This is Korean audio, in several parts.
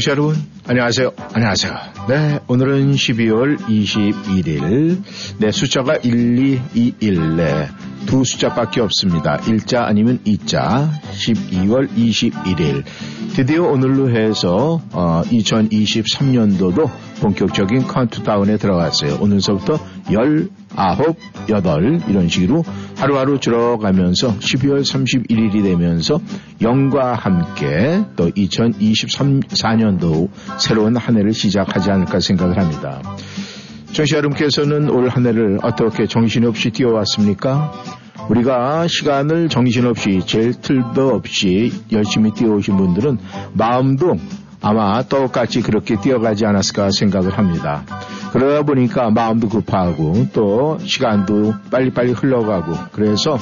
청취자 여러분, 안녕하세요. 안녕하세요. 네, 오늘은 12월 21일. 네, 숫자가 1, 2, 2, 1. 네, 두 숫자밖에 없습니다. 1자 아니면 2자. 12월 21일. 드디어 오늘로 해서 어, 2023년도도 본격적인 카운트다운에 들어갔어요. 오늘서부터 19, 8 이런 식으로 하루하루 들어가면서 12월 31일이 되면서 영과 함께 또 2023년도 새로운 한 해를 시작하지 않을까 생각을 합니다. 정시 여러분께서는 올 한 해를 어떻게 정신없이 뛰어왔습니까? 우리가 시간을 정신없이 제일 틀도 없이 열심히 뛰어오신 분들은 마음도 아마 똑같이 그렇게 뛰어가지 않았을까 생각을 합니다. 그러다 보니까 마음도 급하고 또 시간도 빨리빨리 흘러가고 그래서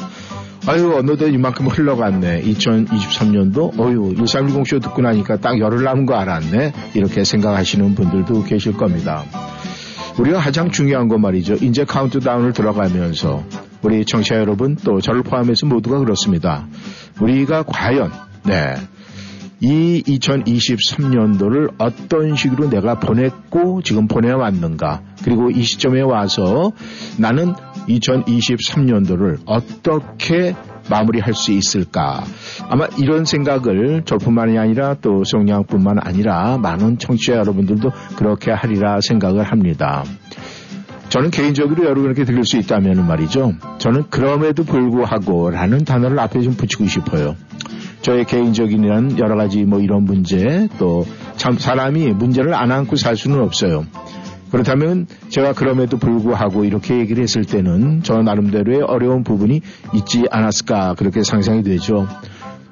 아유 어느덧 이만큼 흘러갔네 2023년도 어유 1310쇼 듣고 나니까 딱 열흘 남은 거 알았네 이렇게 생각하시는 분들도 계실 겁니다. 우리가 가장 중요한 건 말이죠. 이제 카운트다운을 들어가면서 우리 청취자 여러분 또 저를 포함해서 모두가 그렇습니다. 우리가 과연 네. 이 2023년도를 어떤 식으로 내가 보냈고 지금 보내왔는가 그리고 이 시점에 와서 나는 2023년도를 어떻게 마무리할 수 있을까 아마 이런 생각을 저뿐만이 아니라 또 송양뿐만 아니라 많은 청취자 여러분들도 그렇게 하리라 생각을 합니다. 저는 개인적으로 여러분에게 드릴 수 있다면 말이죠. 저는 그럼에도 불구하고 라는 단어를 앞에 좀 붙이고 싶어요. 저의 개인적인 여러 가지 뭐 이런 문제 또 참 사람이 문제를 안 안고 살 수는 없어요. 그렇다면 제가 그럼에도 불구하고 이렇게 얘기를 했을 때는 저 나름대로의 어려운 부분이 있지 않았을까 그렇게 상상이 되죠.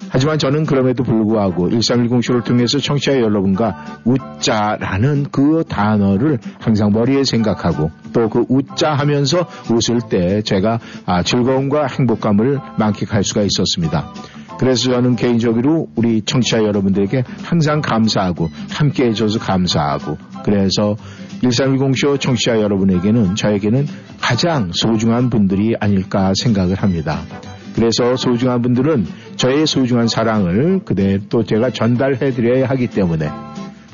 하지만 저는 그럼에도 불구하고 1310쇼를 통해서 청취자 여러분과 웃자라는 그 단어를 항상 머리에 생각하고 또 그 웃자 하면서 웃을 때 제가 아, 즐거움과 행복감을 만끽할 수가 있었습니다. 그래서 저는 개인적으로 우리 청취자 여러분들에게 항상 감사하고 함께 해줘서 감사하고 그래서 1310쇼 청취자 여러분에게는 저에게는 가장 소중한 분들이 아닐까 생각을 합니다. 그래서 소중한 분들은 저의 소중한 사랑을 그대 또 제가 전달해 드려야 하기 때문에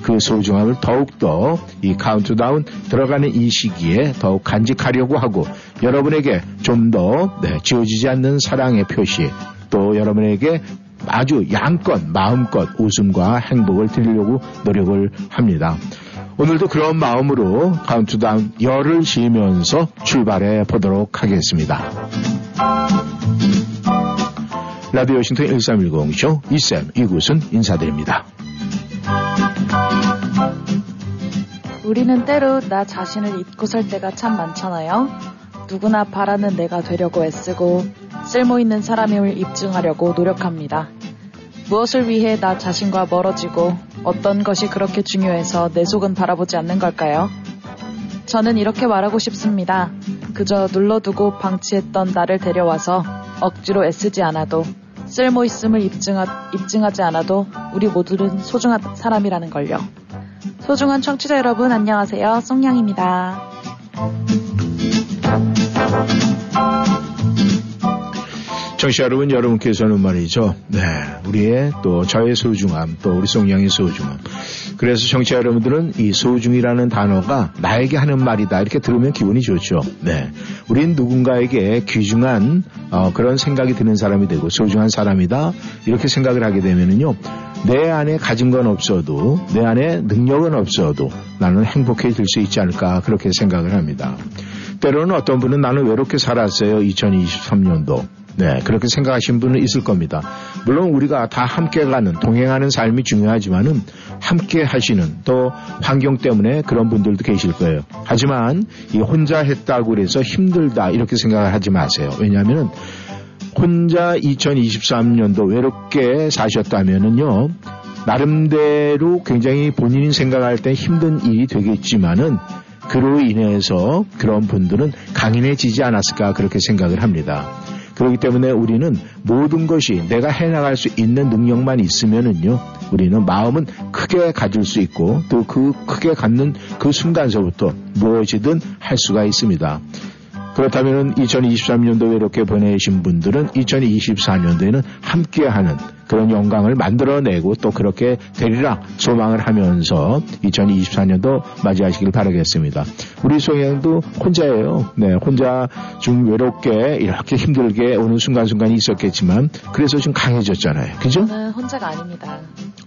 그 소중함을 더욱더 이 카운트다운 들어가는 이 시기에 더욱 간직하려고 하고 여러분에게 좀더 네, 지워지지 않는 사랑의 표시 또 여러분에게 아주 양껏 마음껏 웃음과 행복을 드리려고 노력을 합니다. 오늘도 그런 마음으로 카운트다운 열을 세면서 출발해 보도록 하겠습니다. 라디오 워싱턴 1310쇼 이쌤 이곳은 인사드립니다. 우리는 때로 나 자신을 잊고 살 때가 참 많잖아요. 누구나 바라는 내가 되려고 애쓰고 쓸모 있는 사람임을 입증하려고 노력합니다. 무엇을 위해 나 자신과 멀어지고 어떤 것이 그렇게 중요해서 내 속은 바라보지 않는 걸까요? 저는 이렇게 말하고 싶습니다. 그저 눌러두고 방치했던 나를 데려와서 억지로 애쓰지 않아도 쓸모 있음을 입증하, 입증하지 않아도 우리 모두는 소중한 사람이라는 걸요. 소중한 청취자 여러분 안녕하세요. 송양입니다. 청취자 여러분, 여러분께서는 말이죠. 네. 우리의 또 저의 소중함, 또 우리 송양의 소중함. 그래서 정치자 여러분들은 이 소중이라는 단어가 나에게 하는 말이다 이렇게 들으면 기분이 좋죠. 네, 우린 누군가에게 귀중한 어, 그런 생각이 드는 사람이 되고 소중한 사람이다 이렇게 생각을 하게 되면은요. 내 안에 가진 건 없어도 내 안에 능력은 없어도 나는 행복해질 수 있지 않을까 그렇게 생각을 합니다. 때로는 어떤 분은 나는 외롭게 살았어요 2023년도 네, 그렇게 생각하시는 분은 있을 겁니다. 물론 우리가 다 함께 가는, 동행하는 삶이 중요하지만은 함께 하시는 또 환경 때문에 그런 분들도 계실 거예요. 하지만 이 혼자 했다고 그래서 힘들다 이렇게 생각을 하지 마세요. 왜냐하면 혼자 2023년도 외롭게 사셨다면은요. 나름대로 굉장히 본인이 생각할 때 힘든 일이 되겠지만은 그로 인해서 그런 분들은 강인해지지 않았을까 그렇게 생각을 합니다. 그렇기 때문에 우리는 모든 것이 내가 해나갈 수 있는 능력만 있으면은요, 우리는 마음은 크게 가질 수 있고 또 그 크게 갖는 그 순간서부터 무엇이든 할 수가 있습니다. 그렇다면 2023년도 이렇게 보내신 분들은 2024년도에는 함께하는 그런 영광을 만들어내고 또 그렇게 되리라 소망을 하면서 2024년도 맞이하시길 바라겠습니다. 우리 소영도 혼자예요. 네, 혼자 좀 외롭게 이렇게 힘들게 오는 순간순간이 있었겠지만 그래서 좀 강해졌잖아요. 그죠? 저는 혼자가 아닙니다.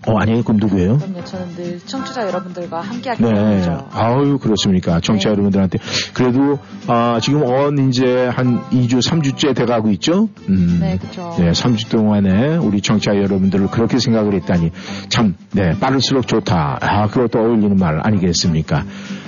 어, 아니에요. 그럼 누구예요? 그럼요. 저는 늘 청취자 여러분들과 함께하기 네. 때문이죠. 아유, 그렇습니까. 청취자 네. 여러분들한테. 그래도, 아, 지금 언 이제 한 2주, 3주째 돼가고 있죠? 음. 네, 그쵸. 네, 3주 동안에 우리 청취자 여러분들을 그렇게 생각을 했다니 참, 네, 빠를수록 좋다. 아, 그것도 어울리는 말 아니겠습니까?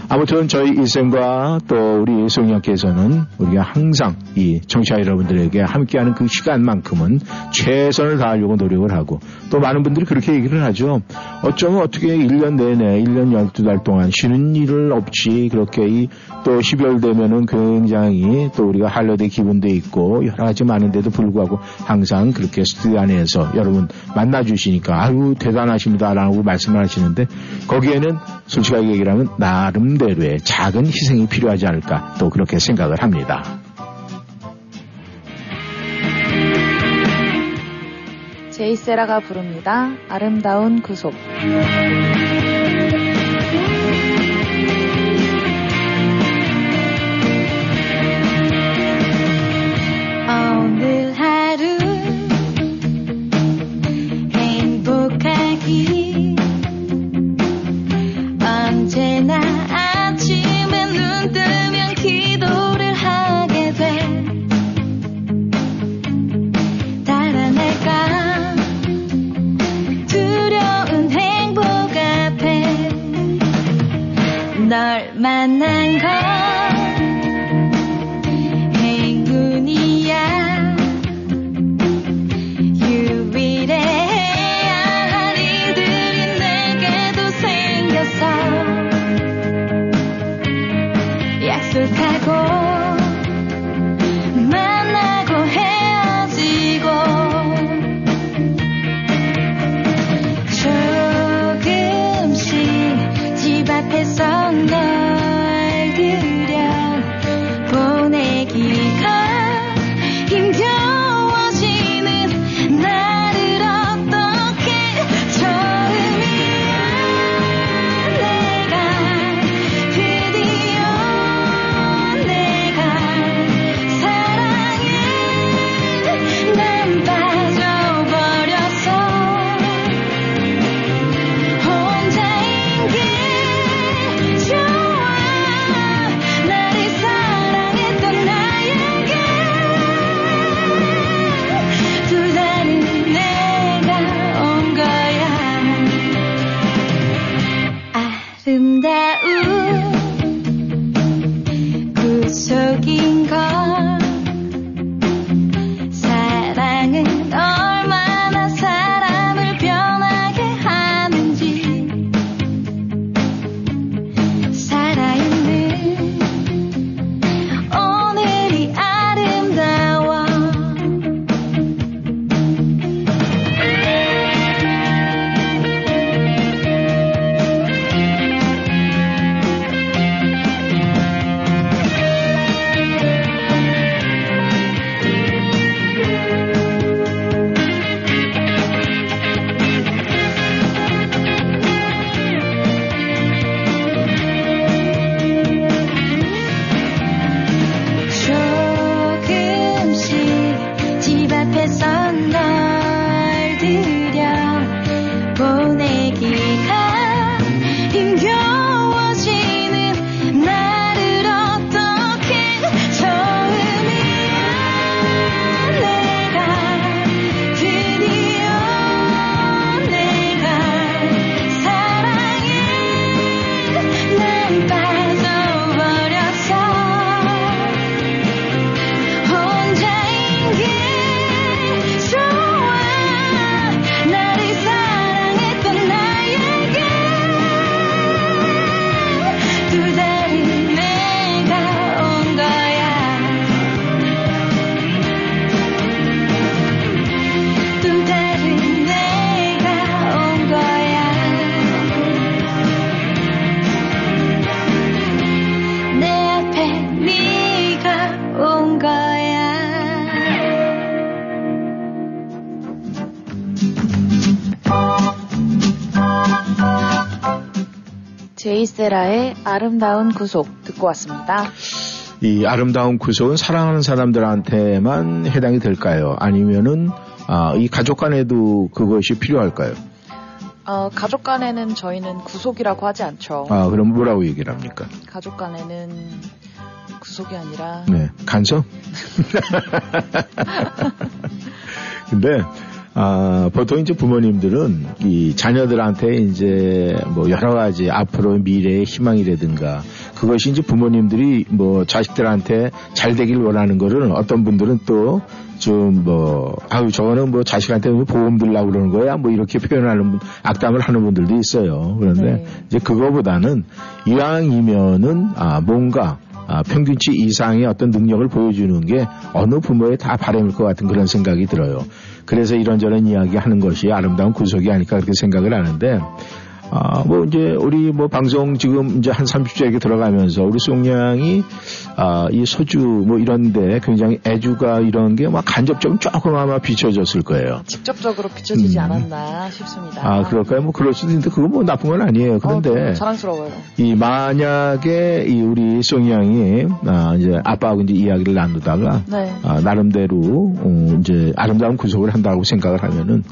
아무튼 저희 일생과 또 우리 송영께서는 우리가 항상 이 청취자 여러분들에게 함께하는 그 시간만큼은 최선을 다하려고 노력을 하고 또 많은 분들이 그렇게 얘기를 하죠. 어쩌면 어떻게 1년 내내 1년 12달 동안 쉬는 일을 없이 그렇게 이 또 12월 되면은 굉장히 또 우리가 한려대 기분도 있고 여러 가지 많은데도 불구하고 항상 그렇게 스튜디오 안에서 여러분 만나주시니까 아유 대단하십니다라고 말씀을 하시는데 거기에는 솔직하게 얘기를 하면 나름대로의 작은 희생이 필요하지 않을까 또 그렇게 생각을 합니다. 제이세라가 부릅니다. 아름다운 구속. 만난 건 제이세라의 아름다운 구속 듣고 왔습니다. 이 아름다운 구속은 사랑하는 사람들한테만 해당이 될까요? 아니면은 아, 이 가족 간에도 그것이 필요할까요? 어, 가족 간에는 저희는 구속이라고 하지 않죠. 아, 그럼 뭐라고 얘기를 합니까? 가족 간에는 구속이 아니라 네, 간섭? 근데 아, 보통 이제 부모님들은 이 자녀들한테 이제 뭐 여러 가지 앞으로 미래의 희망이라든가 그것이 이제 부모님들이 뭐 자식들한테 잘 되길 원하는 거를 어떤 분들은 또 좀 뭐 아유 저거는 뭐 자식한테 보험 들라고 그러는 거야 뭐 이렇게 표현하는 분, 악담을 하는 분들도 있어요. 그런데 네. 이제 그거보다는 이왕이면은 아 뭔가 아, 평균치 이상의 어떤 능력을 보여주는 게 어느 부모의 다 바람일 것 같은 그런 생각이 들어요. 그래서 이런저런 이야기 하는 것이 아름다운 구속이 아닐까 그렇게 생각을 하는데, 아, 뭐 이제 우리 뭐 방송 지금 이제 한 30주에게 들어가면서 우리 송양이 아, 이 소주 뭐 이런데 굉장히 애주가 이런 게 막 간접적으로 조금 아마 비춰졌을 거예요. 직접적으로 비춰지지 음. 않았나 싶습니다. 아, 그럴까요? 뭐 그럴 수도 있는데 그건 뭐 나쁜 건 아니에요. 그런데 어, 자랑스러워요. 이 만약에 이 우리 송이 양이 아 이제 아빠하고 이제 이야기를 나누다가 네. 아, 나름대로 어, 이제 아름다운 구속을 한다고 생각을 하면은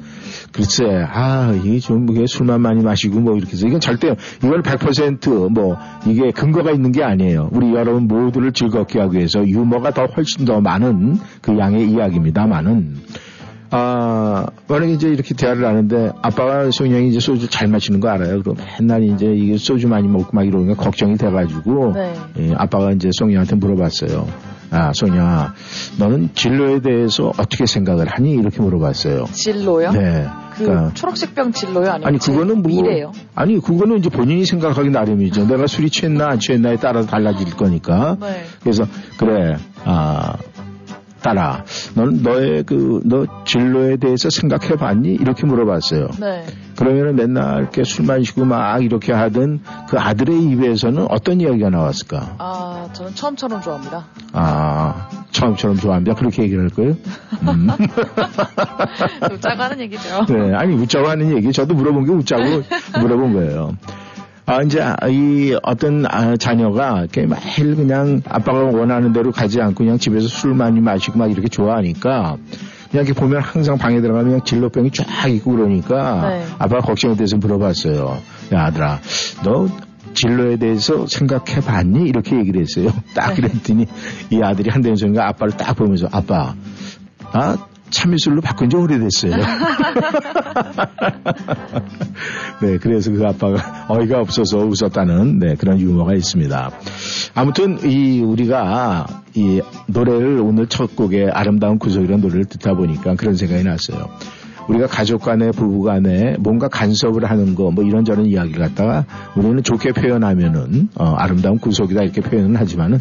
글쎄 아 이게 좀 이게 술만 많이 마시고 뭐 이렇게 해서 이건 절대 이걸 100%뭐 이게 근거가 있는 게 아니에요. 우리 여러분 모두를 즐겁게 하기 위해서 유머가 더 훨씬 더 많은 그 양의 이야기입니다만은 아, 만약에 이제 이렇게 대화를 하는데 아빠가 소희 형이 이제 소주 잘 마시는 거 알아요. 그럼 맨날 이제 이게 소주 많이 먹고 막 이러는 게 걱정이 돼가지고 네. 예, 아빠가 이제 송이한테 물어봤어요. 아, 소냐, 너는 진로에 대해서 어떻게 생각을 하니? 이렇게 물어봤어요. 진로요? 네. 그 그러니까 초록색 병 진로요? 아니면 아니 그거는 뭐 미래요? 아니 그거는 이제 본인이 생각하기 나름이죠. 내가 술이 취했나 안 취했나에 따라서 달라질 거니까. 네. 그래서 그래 아 딸아 너는 너의 그 너 진로에 대해서 생각해 봤니 이렇게 물어봤어요. 네. 그러면은 맨날 이렇게 술 마시고 막 이렇게 하던 그 아들의 입에서는 어떤 이야기가 나왔을까? 아, 저는 처음처럼 좋아합니다. 아 처음처럼 좋아합니다. 그렇게 얘기를 할 거예요? 음. 좀 짜고 하는 얘기죠. 네, 아니 웃자고 하는 얘기 저도 물어본 게 웃자고 물어본 거예요. 아 이제 이 어떤 아, 자녀가 이렇게 매일 그냥 아빠가 원하는 대로 가지 않고 그냥 집에서 술 많이 마시고 막 이렇게 좋아하니까 그냥 이렇게 보면 항상 방에 들어가면 그냥 진로병이 쫙 있고 그러니까 네. 아빠가 걱정이 돼서 물어봤어요. 야 아들아 너 진로에 대해서 생각해 봤니? 이렇게 얘기를 했어요. 딱 네. 그랬더니 이 아들이 한대는 순간 아빠를 딱 보면서 아빠 나 참이슬로 바꾼 지 오래됐어요. 네, 그래서 그 아빠가 어이가 없어서 웃었다는 네, 그런 유머가 있습니다. 아무튼 이 우리가 이 노래를 오늘 첫 곡에 아름다운 구속이라는 노래를 듣다 보니까 그런 생각이 났어요. 우리가 가족 간에 부부 간에 뭔가 간섭을 하는 거 뭐 이런저런 이야기를 갖다가 우리는 좋게 표현하면은 어, 아름다운 구속이다 이렇게 표현은 하지만은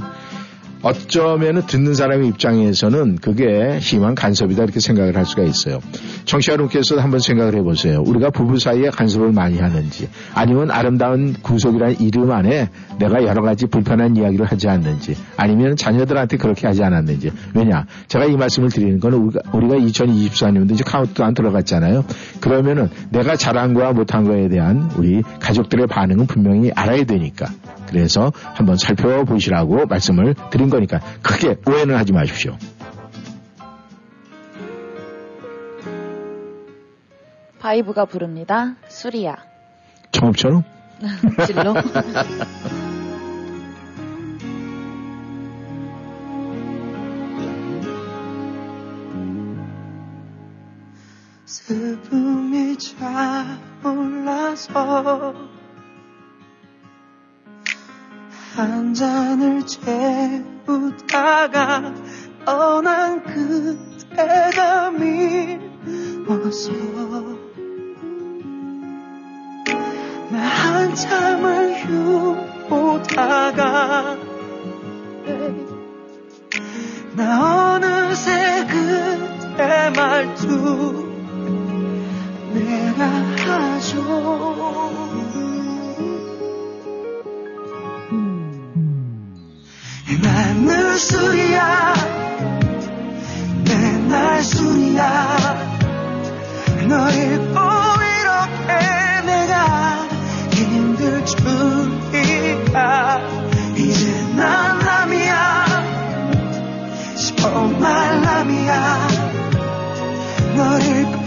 어쩌면은 듣는 사람의 입장에서는 그게 심한 간섭이다 이렇게 생각을 할 수가 있어요. 청취자 여러분께서 한번 생각을 해보세요. 우리가 부부 사이에 간섭을 많이 하는지 아니면 아름다운 구속이라는 이름 안에 내가 여러 가지 불편한 이야기를 하지 않는지 아니면 자녀들한테 그렇게 하지 않았는지 왜냐 제가 이 말씀을 드리는 거는 우리가, 우리가 2024년도 이제 카운트다운 들어갔잖아요. 그러면은 내가 잘한 거와 못한 거에 대한 우리 가족들의 반응은 분명히 알아야 되니까 그래서 한번 살펴보시라고 말씀을 드린 거니까 크게 오해는 하지 마십시오. 바이브가 부릅니다. 술이야. 처음처럼 진로? 슬픔이 차올라서 한 잔을 채우다가 떠난 그때가 미워서 나 한참을 휴보다가 나 어느새 그때 말투 내가 하죠 난 늘 술이야. 내날 술이야. 너를 뿌리로게 내가 힘들 줄이야. 이제 난 남이야. 싶어 말남이야. 너를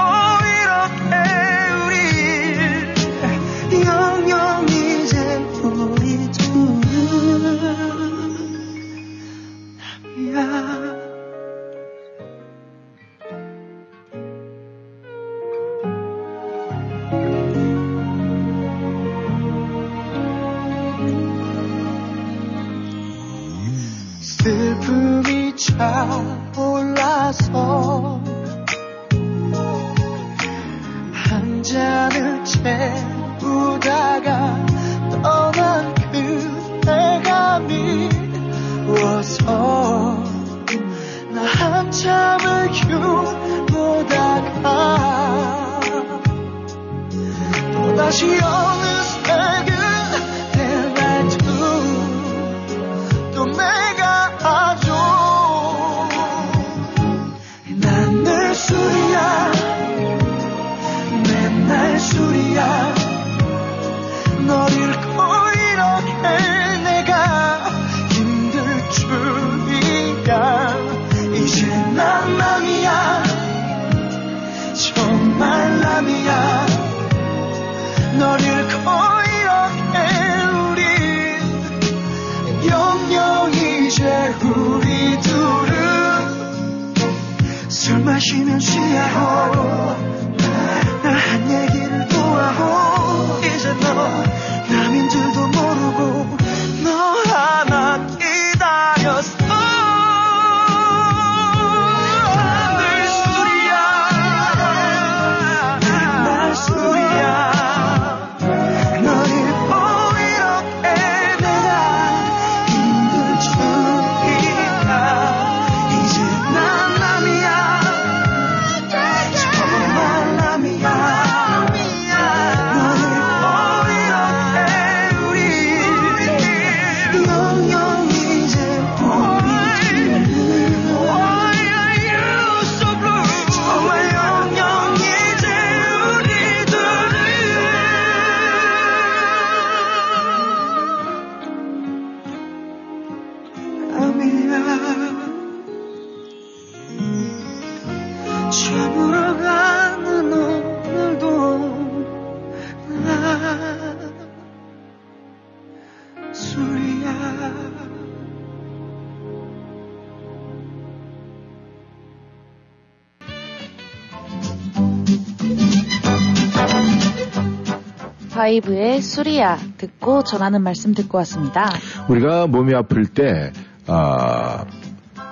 파이브의 수리야 듣고 전하는 말씀 듣고 왔습니다. 우리가 몸이 아플 때, 아,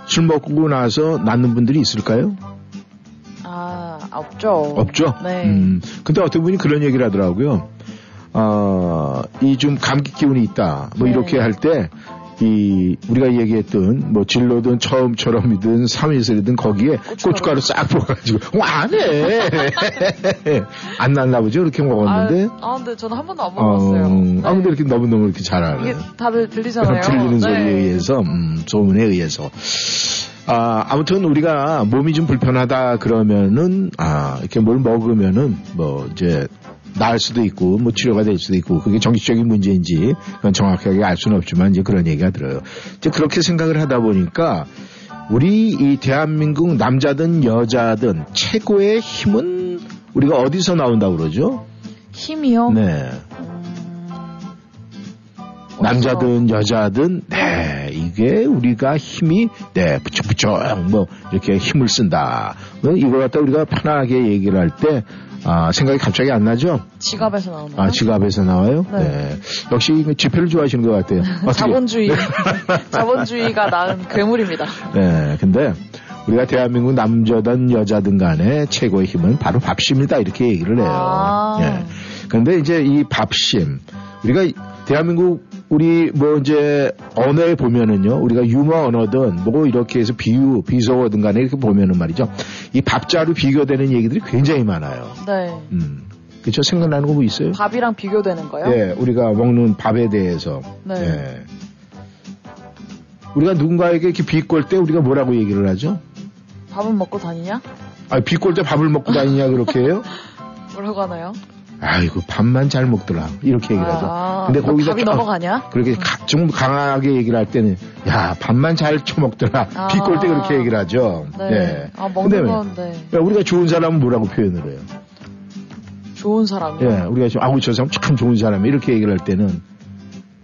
술 먹고 나서 낫는 분들이 있을까요? 아 없죠. 없죠? 네. 음, 근데 어떤 분이 그런 얘기를 하더라고요. 아, 이 좀 감기 기운이 있다. 뭐 네. 이렇게 할 때, 이, 우리가 얘기했던, 뭐, 진로든 처음처럼이든 삼일설이든 거기에 고춧가루. 싹 부어가지고, 와, 안 해! 안 났나 보죠? 이렇게 먹었는데. 아, 아, 근데 저는 한 번도 안. 음, 아, 네. 근데 이렇게 너무 너무 이렇게 잘하는. 이게 다들 들리잖아요. 들리는 소리에 네. 의해서, 음, 소문에 의해서. 아, 아무튼 우리가 몸이 좀 불편하다 그러면은, 아, 이렇게 뭘 먹으면은, 뭐, 이제, 나을 수도 있고, 뭐 치료가 될 수도 있고, 그게 정신적인 문제인지, 그건 정확하게 알 수는 없지만, 이제 그런 얘기가 들어요. 이제 그렇게 생각을 하다 보니까, 우리 이 대한민국 남자든 여자든 최고의 힘은 우리가 어디서 나온다고 그러죠? 힘이요? 네. 어디서? 남자든 여자든 네 이게 우리가 힘이 네 부쩍부쩍 뭐 이렇게 힘을 쓴다 어, 이걸 갖다 우리가 편하게 얘기를 할 때 아, 생각이 갑자기 안 나죠? 지갑에서 나오나요? 아, 지갑에서 나와요? 네. 네. 역시 지폐를 좋아하시는 것 같아요. 자본주의. 자본주의가 낳은 괴물입니다. 네, 근데 우리가 대한민국 남자든 여자든 간에 최고의 힘은 바로 밥심이다 이렇게 얘기를 해요. 아. 예. 그런데 이제 이 밥심 우리가 이- 대한민국 우리 뭐 이제 언어에 보면은요 우리가 유머 언어든 뭐 이렇게 해서 비유 비속어든 간에 이렇게 보면은 말이죠 이 밥자로 비교되는 얘기들이 굉장히 많아요. 네. 음. 그쵸 생각나는 거 뭐 있어요? 밥이랑 비교되는 거요? 예, 우리가 먹는 밥에 대해서. 네. 예. 우리가 누군가에게 이렇게 비꼴 때 우리가 뭐라고 얘기를 하죠? 밥은 먹고 다니냐? 아, 비꼴 때 밥을 먹고 다니냐 그렇게 해요? 뭐라고 하나요? 아이고 밥만 잘 먹더라 이렇게 얘기를 하죠. 아, 근데 거기서 밥이 좀- 넘어가냐? 그렇게 가- 좀 강하게 얘기를 할 때는 야 밥만 잘 처먹더라 아. 비꼴 때 그렇게 얘기를 하죠. 네. 아, 근데 먹는 건데. 야, 우리가 좋은 사람은 뭐라고 표현을 해요? 좋은 사람이요? 예, 우리가 지금 아우 저 사람 참 좋은 사람이 이렇게 얘기를 할 때는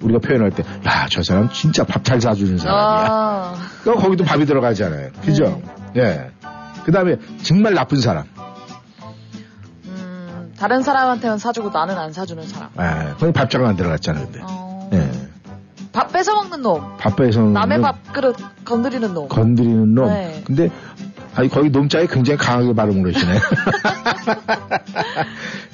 우리가 표현할 때 야 저 사람 진짜 밥 잘 사주는 사람이야. 아, 그럼 거기도 밥이 들어가잖아요. 그죠? 예. 그 다음에 정말 나쁜 사람. 음, 다른 사람한테는 사주고 나는 안 사주는 사람. 예. 거기 밥장 안 들어갔잖아요, 근데. 어, 예. 밥 뺏어 먹는 놈. 밥에서는 남의 밥그릇 건드리는 놈. 건드리는 놈. 네. 근데 아니 거기 놈자에 굉장히 강하게 발음을 하시네.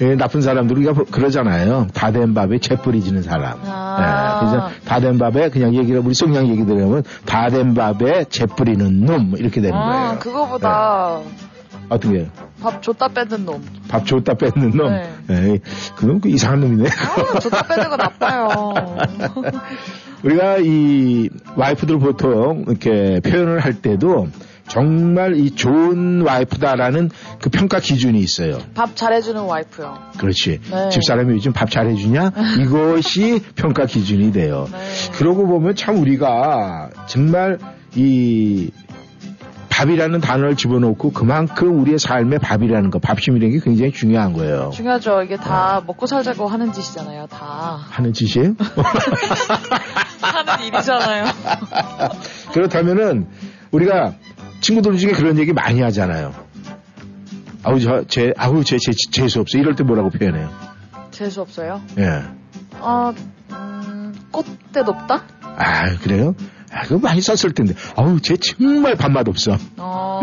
예, 나쁜 사람들 우리가 뭐 그러잖아요. 다 된 밥에 재 뿌리지는 사람. 아. 예, 그래서 다 된 밥에 그냥 얘기를 우리 송양 얘기 들으면 다 된 밥에 재 뿌리는 놈 이렇게 되는 거예요. 아, 그거보다 어떻게? 밥 줬다 뺏는 놈. 밥 줬다 뺏는 놈. 네. 에이, 그놈 그 이상한 놈이네. 아, 줬다 뺏는 거 나빠요. 우리가 이 와이프들 보통 이렇게 표현을 할 때도 정말 이 좋은 와이프다라는 그 평가 기준이 있어요. 밥 잘해주는 와이프요. 그렇지. 네. 집사람이 요즘 밥 잘해주냐? 이것이 평가 기준이 돼요. 네. 그러고 보면 참 우리가 정말 이 밥이라는 단어를 집어넣고 그만큼 우리의 삶의 밥이라는 거, 밥심이라는 게 굉장히 중요한 거예요. 중요하죠. 이게 다 먹고 살자고 하는 짓이잖아요. 다 하는 짓이에요? 하는 일이잖아요. 그렇다면은 우리가 친구들 중에 그런 얘기 많이 하잖아요. 아우 저 제 아우 제제 재수 없어. 이럴 때 뭐라고 표현해요? 재수 없어요? 예. 어, 음, 꽃대 높다? 아 그래요? 아, 그거 많이 썼을 텐데. 아우 쟤 정말 밥맛 없어. 어,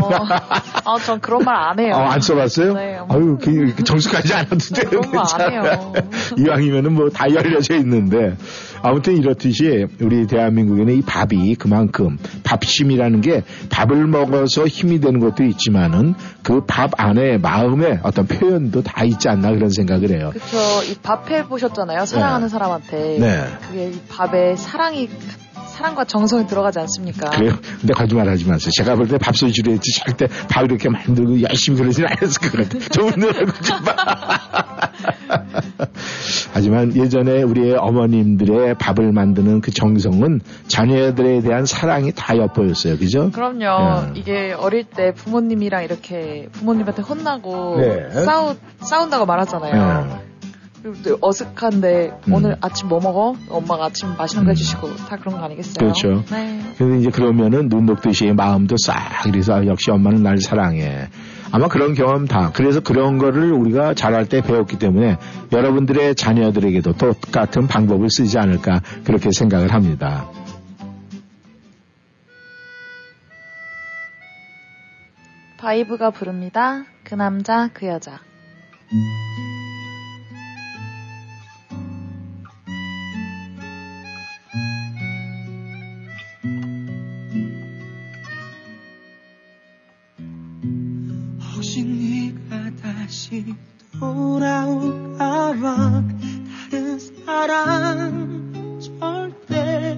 아, 전 그런 말 안 해요. 어, 안 써봤어요? 네. 아유, 그, 와도 돼요. 그런 거안 해요. 이왕이면은 뭐 다 열려져 있는데. 아무튼 이렇듯이 우리 대한민국에는 이 밥이 그만큼 밥심이라는 게 밥을 먹어서 힘이 되는 것도 있지만은 그 밥 안에 마음의 어떤 표현도 다 있지 않나 그런 생각을 해요. 그쵸. 이밥 해보셨잖아요. 사랑하는 사람한테. 네. 그게 이 밥에 사랑이, 사랑과 정성이 들어가지 않습니까? 그래요? 근데 거짓말 하지 마세요. 제가 볼 때 밥솥으로 했지, 절대 밥 이렇게 만들고 열심히 그러진 않았을 것 같아요. 좋은 노래고 좀 봐. 하지만 예전에 우리의 어머님들의 밥을 만드는 그 정성은 자녀들에 대한 사랑이 다 엿보였어요. 그죠? 그럼요. 예. 이게 어릴 때 부모님이랑 이렇게 부모님한테 혼나고 네. 싸우, 싸운다고 말하잖아요. 예. 또 어색한데 음. 오늘 아침 뭐 먹어? 엄마가 아침 맛있는 거 해주시고 다 그런 거 아니겠어요? 그렇죠. 네. 그래서 이제 그러면은 눈 녹듯이 마음도 싹 그래서 아, 역시 엄마는 날 사랑해. 아마 그런 경험 다. 그래서 그런 거를 우리가 잘할 때 배웠기 때문에 여러분들의 자녀들에게도 똑같은 방법을 쓰지 않을까 그렇게 생각을 합니다. 바이브가 부릅니다. 그 남자, 그 여자. 혹 다시 돌아올까봐 다른 사랑 절대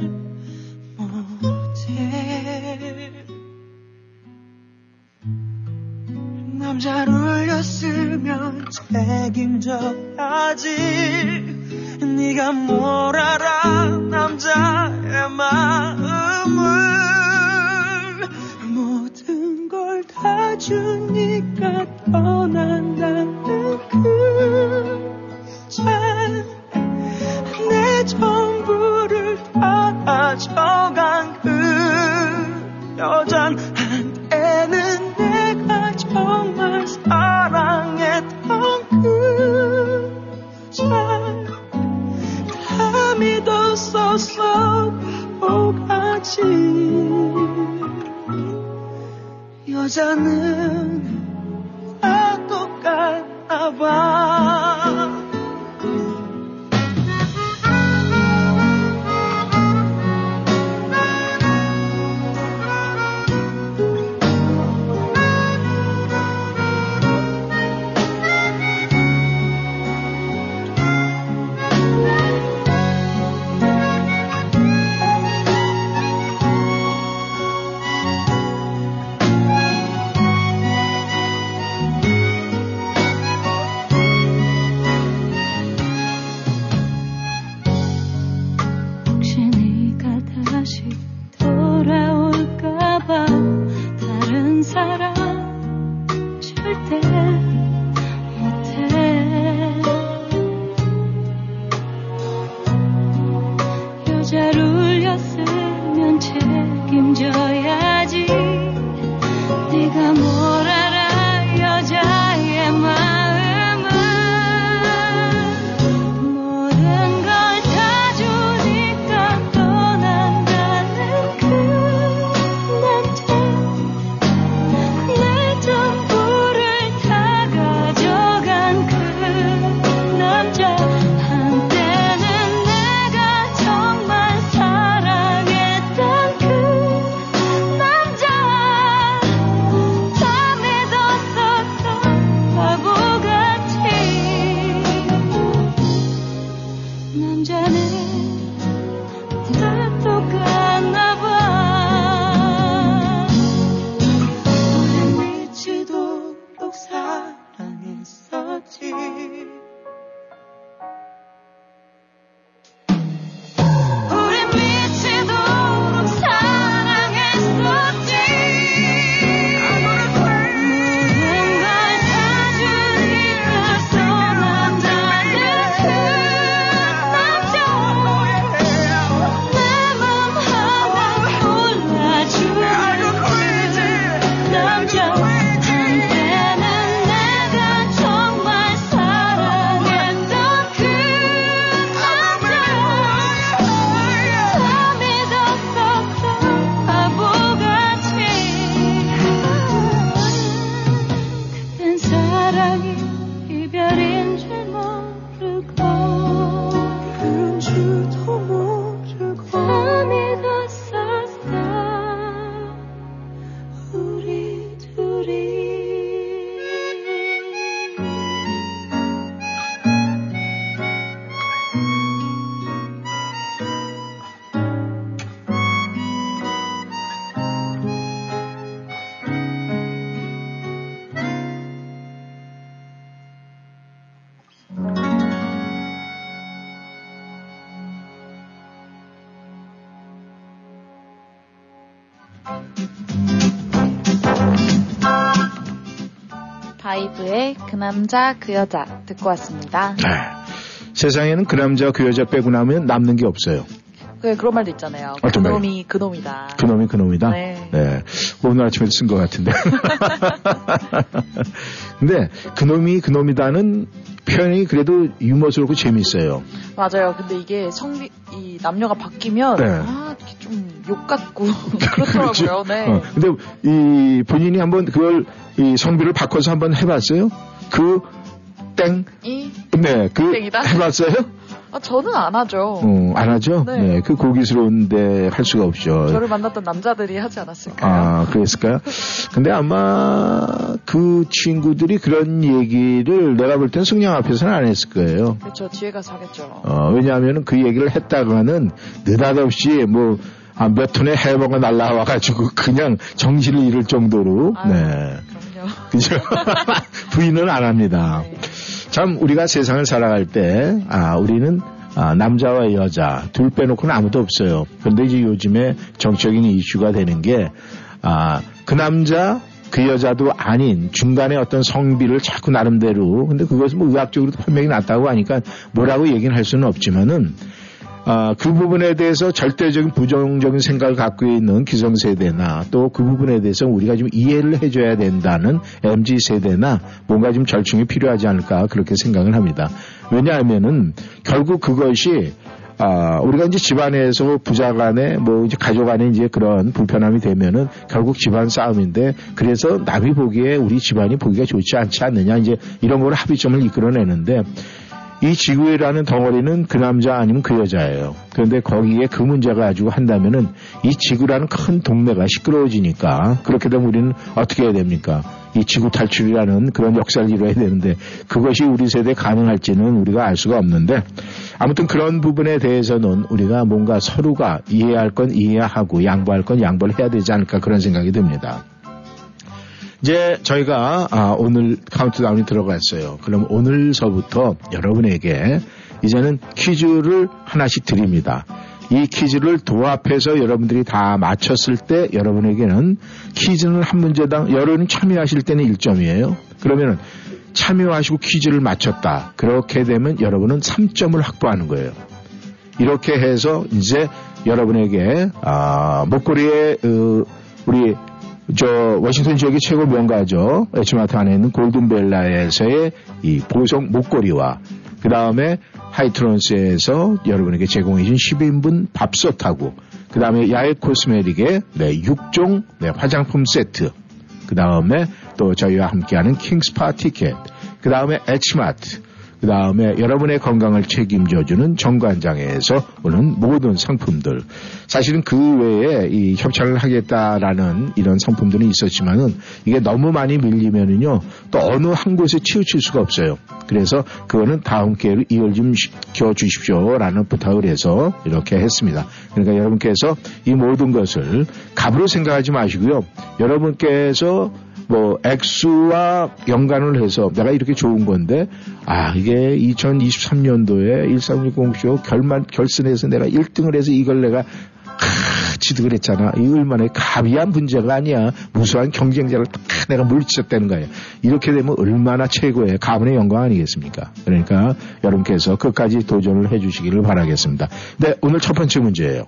못해. 남자를 울렸으면 책임져야지. 네가 뭘 알아? 남자의 마음을 모든 걸다 주니까 떠난다는 그내 전부를 다 가져간 그 여잔 한때는 내가 정말 사랑했던 그잔다 믿었었어 바보같이 여자는 다 똑같나 봐 바이브의 그 남자 그 여자 듣고 왔습니다. 네. 세상에는 그 남자 그 여자 빼고 나면 남는 게 없어요. 그 그런 말도 있잖아요. 어떤 말이요? 그놈이 그 놈이다. 그 놈이 그 놈이다. 네. 오늘 아침에 쓴것 같은데. 근데 그 놈이 그 놈이다는 표현이 그래도 유머스럽고 재밌어요. 맞아요. 근데 이게 성비 이 남녀가 바뀌면 네. 아 좀 욕 같고 그렇더라고요. 네. 어, 근데 이 본인이 한번 그걸 이 성비를 바꿔서 한번 해봤어요? 그 땡? 이 네, 그 땡이다? 해봤어요? 아, 저는 안 하죠. 어, 안 하죠? 네. 그 고기스러운데 할 수가 없죠. 저를 만났던 남자들이 하지 않았을까요? 아, 그랬을까요? 근데 아마 그 친구들이 그런 얘기를 내가 볼 땐 승량 앞에서는 안 했을 거예요. 그렇죠. 뒤에 가서 하겠죠. 어, 왜냐하면 그 얘기를 했다가는 느닷없이 뭐, 아, 몇 톤의 해버가 날라와가지고 그냥 정신을 잃을 정도로, 아유. 네. 그럼요. 그죠? 부인은 안 합니다. 네. 참 우리가 세상을 살아갈 때, 아, 우리는 아, 남자와 여자 둘 빼놓고는 아무도 없어요. 그런데 이제 요즘에 정적인 이슈가 되는 게, 아, 그 남자, 그 여자도 아닌 중간에 어떤 성비를 자꾸 나름대로, 근데 그것은 뭐 의학적으로도 판명이 났다고 하니까 뭐라고 얘기는 할 수는 없지만은, 아, 그 부분에 대해서 절대적인 부정적인 생각을 갖고 있는 기성세대나 또 그 부분에 대해서 우리가 좀 이해를 해줘야 된다는 MZ세대나 뭔가 좀 절충이 필요하지 않을까 그렇게 생각을 합니다. 왜냐하면은 결국 그것이 아, 우리가 이제 집안에서 부자 간에 뭐 이제 가족 안에 이제 그런 불편함이 되면은 결국 집안 싸움인데 그래서 남이 보기에 우리 집안이 보기가 좋지 않지 않느냐 이제 이런 걸 합의점을 이끌어내는데 이 지구라는 덩어리는 그 남자 아니면 그 여자예요. 그런데 거기에 그 문제가 가지고 한다면은 이 지구라는 큰 동네가 시끄러워지니까 그렇게 되면 우리는 어떻게 해야 됩니까? 이 지구 탈출이라는 그런 역사를 이뤄야 되는데 그것이 우리 세대에 가능할지는 우리가 알 수가 없는데 아무튼 그런 부분에 대해서는 우리가 뭔가 서로가 이해할 건 이해하고 양보할 건 양보를 해야 되지 않을까 그런 생각이 듭니다. 이제 저희가 아, 오늘 카운트다운이 들어갔어요. 그럼 오늘서부터 여러분에게 이제는 퀴즈를 하나씩 드립니다. 이 퀴즈를 도합해서 여러분들이 다 맞췄을 때 여러분에게는 퀴즈는 한 문제당 여러분이 참여하실 때는 1점이에요. 그러면은 참여하시고 퀴즈를 맞췄다. 그렇게 되면 여러분은 3점을 확보하는 거예요. 이렇게 해서 이제 여러분에게 아, 목걸이에 어, 우리 저 워싱턴 지역의 최고 명가죠. 에치마트 안에 있는 골든벨라에서의 이 보석 목걸이와 그 다음에 하이트론스에서 여러분에게 제공해준 10인분 밥솥하고 그 다음에 야외 코스메틱의 네, 6종 네, 화장품 세트 그 다음에 또 저희와 함께하는 킹스파 티켓 그 다음에 에치마트 그 다음에 여러분의 건강을 책임져주는 정관장에서 오는 모든 상품들. 사실은 그 외에 이 협찬을 하겠다라는 이런 상품들은 있었지만은 이게 너무 많이 밀리면은요 또 어느 한 곳에 치우칠 수가 없어요. 그래서 그거는 다음 기회로 이걸 좀 시켜 주십시오라는 부탁을 해서 이렇게 했습니다. 그러니까 여러분께서 이 모든 것을 값으로 생각하지 마시고요. 여러분께서 뭐 액수와 연관을 해서 내가 이렇게 좋은 건데 아 이게 2023년도에 1360쇼 결만 결선에서 내가 1등을 해서 이걸 내가 하, 지득을 했잖아. 이 얼마나 가비한 문제가 아니야. 무수한 경쟁자를 딱 내가 물리쳤다는 거예요. 이렇게 되면 얼마나 최고의 가문의 영광 아니겠습니까? 그러니까 여러분께서 끝까지 도전을 해주시기를 바라겠습니다. 네, 오늘 첫 번째 문제예요.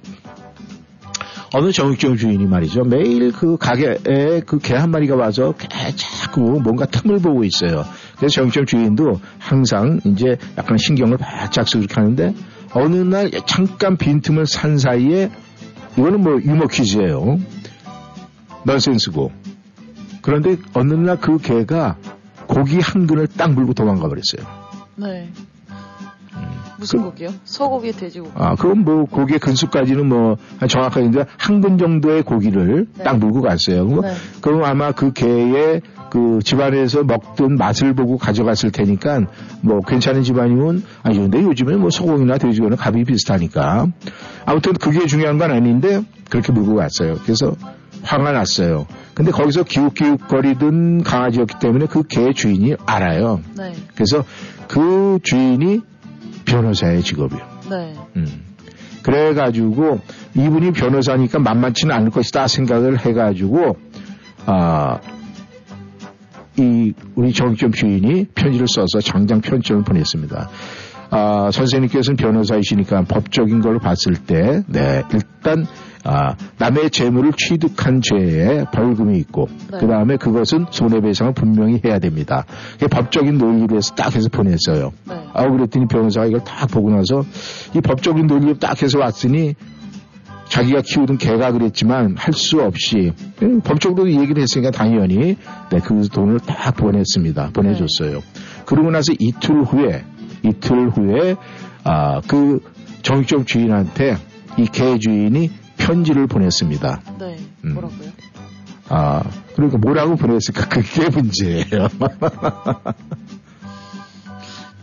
어느 정육점 주인이 말이죠. 매일 그 가게에 그 개 한 마리가 와서 개 자꾸 뭔가 틈을 보고 있어요. 그래서 정육점 주인도 항상 이제 약간 신경을 바짝 쓰고 이렇게 하는데 어느 날 잠깐 빈틈을 산 사이에 이거는 뭐 유머 퀴즈예요. 넌센스고. 그런데 어느 날 그 개가 고기 한 근을 딱 물고 도망가 버렸어요. 네. 무슨 고기요? 소고기, 돼지고기. 아, 그럼 뭐 고기의 근수까지는 뭐 정확하게 한 근 정도의 고기를 네. 딱 물고 갔어요. 그럼, 네. 그럼 아마 그 개의 그 집안에서 먹던 맛을 보고 가져갔을 테니까 뭐 괜찮은 집안이면 아 근데 요즘에 뭐 소고기나 돼지고기는 값이 비슷하니까 아무튼 그게 중요한 건 아닌데 그렇게 물고 갔어요. 그래서 화가 났어요. 근데 거기서 기웃기웃거리던 강아지였기 때문에 그 개 주인이 알아요. 네. 그래서 그 주인이 변호사의 직업이요. 네. 음. 그래가지고 이분이 변호사니까 만만치는 않을 것이다 생각을 해가지고 아, 이 우리 정점 주인이 편지를 써서 장장 편지를 보냈습니다. 아, 선생님께서는 변호사이시니까 법적인 걸로 봤을 때, 네, 일단, 아, 남의 재물을 취득한 죄에 벌금이 있고, 네. 그 다음에 그것은 손해배상을 분명히 해야 됩니다. 법적인 논리로 해서 딱 해서 보냈어요. 네. 아, 그랬더니 변호사가 이걸 딱 보고 나서 이 법적인 논리로 딱 해서 왔으니 자기가 키우던 개가 그랬지만 할 수 없이 음, 법적으로 얘기를 했으니까 당연히 네, 그 돈을 딱 보냈습니다. 보내줬어요. 그러고 나서 이틀 후에 이틀 후에 아, 그 정육점 주인한테 이 개 주인이 편지를 보냈습니다. 네. 음. 뭐라고요? 아, 그러니까 뭐라고 보냈을까? 그게 문제예요.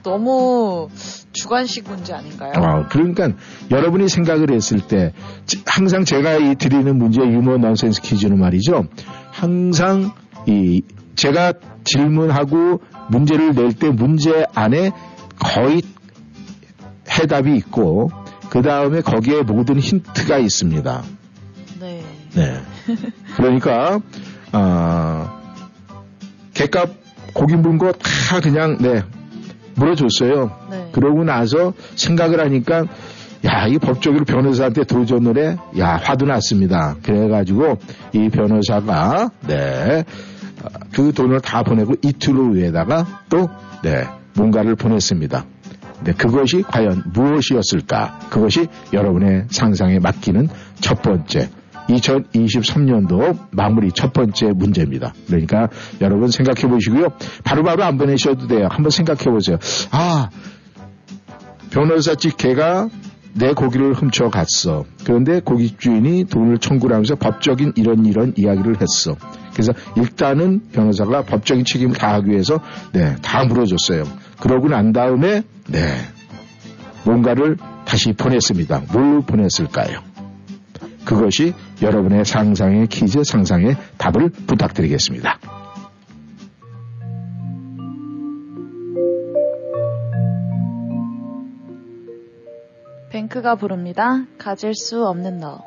너무 주관식 문제 아닌가요? 어, 그러니까 여러분이 생각을 했을 때 지- 항상 제가 이 드리는 문제 유머 넌센스 퀴즈는 말이죠. 항상 이 제가 질문하고 문제를 낼 때 문제 안에 거의 해답이 있고 그 다음에 거기에 모든 힌트가 있습니다. 네. 네. 그러니까 아 개값 고기 물은 거다 그냥 네 물어줬어요. 네. 그러고 나서 생각을 하니까 야, 이 법적으로 변호사한테 도전을 해? 야, 화도 났습니다. 그래가지고 이 변호사가, 네, 아, 그 돈을 다 보내고 이틀 후에다가 또, 네, 뭔가를 보냈습니다. 네, 그것이 과연 무엇이었을까? 그것이 여러분의 상상에 맡기는 첫 번째, 2023년도 마무리 첫 번째 문제입니다. 그러니까 여러분 생각해 보시고요. 바로바로 안 보내셔도 돼요. 한번 생각해 보세요. 아, 변호사집 개가 내 고기를 훔쳐갔어. 그런데 고깃 주인이 돈을 청구를 하면서 법적인 이런 이런 이야기를 했어. 그래서 일단은 변호사가 법적인 책임을 다하기 위해서 네, 다 물어줬어요. 그러고 난 다음에 네, 뭔가를 다시 보냈습니다. 뭘로 보냈을까요? 그것이 여러분의 상상의 퀴즈 상상의 답을 부탁드리겠습니다. 뱅크가 부릅니다. 가질 수 없는 너.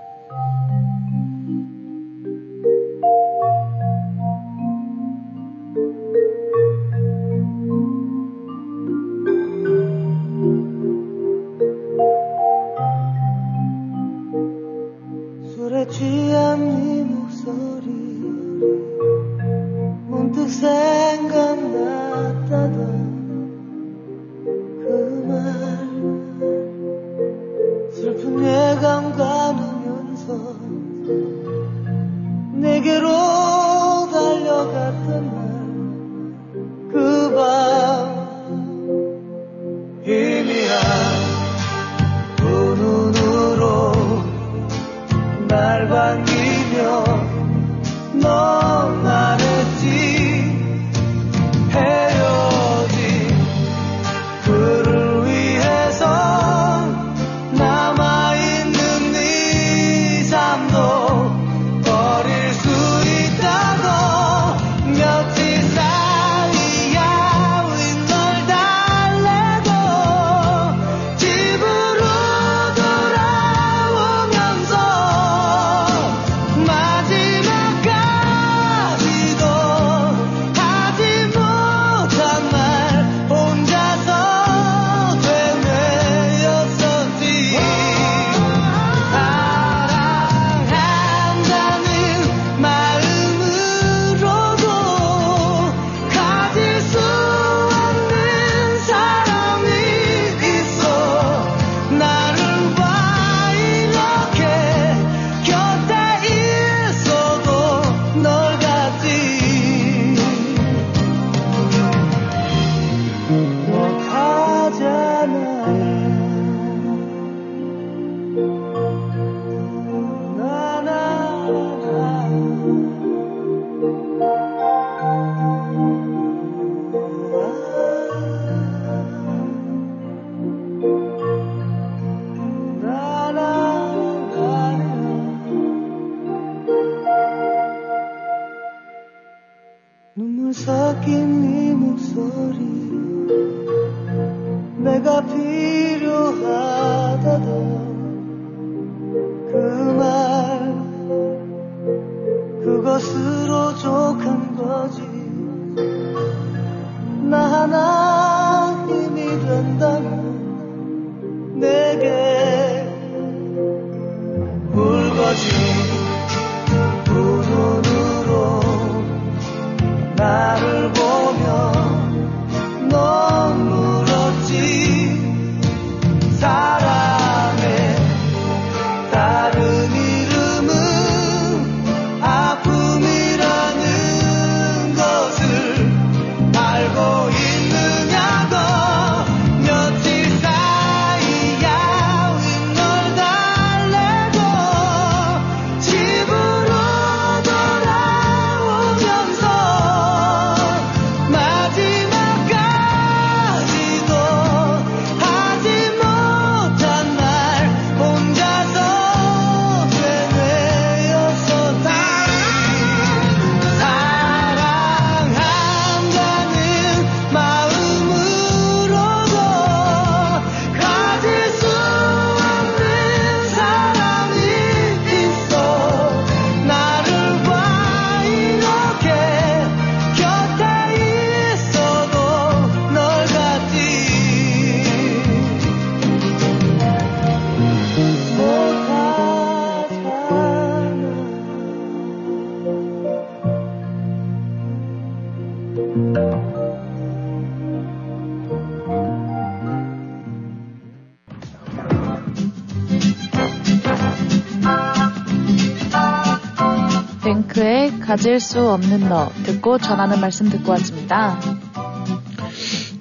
가질 수 없는 너 듣고 전하는 말씀 듣고 왔습니다.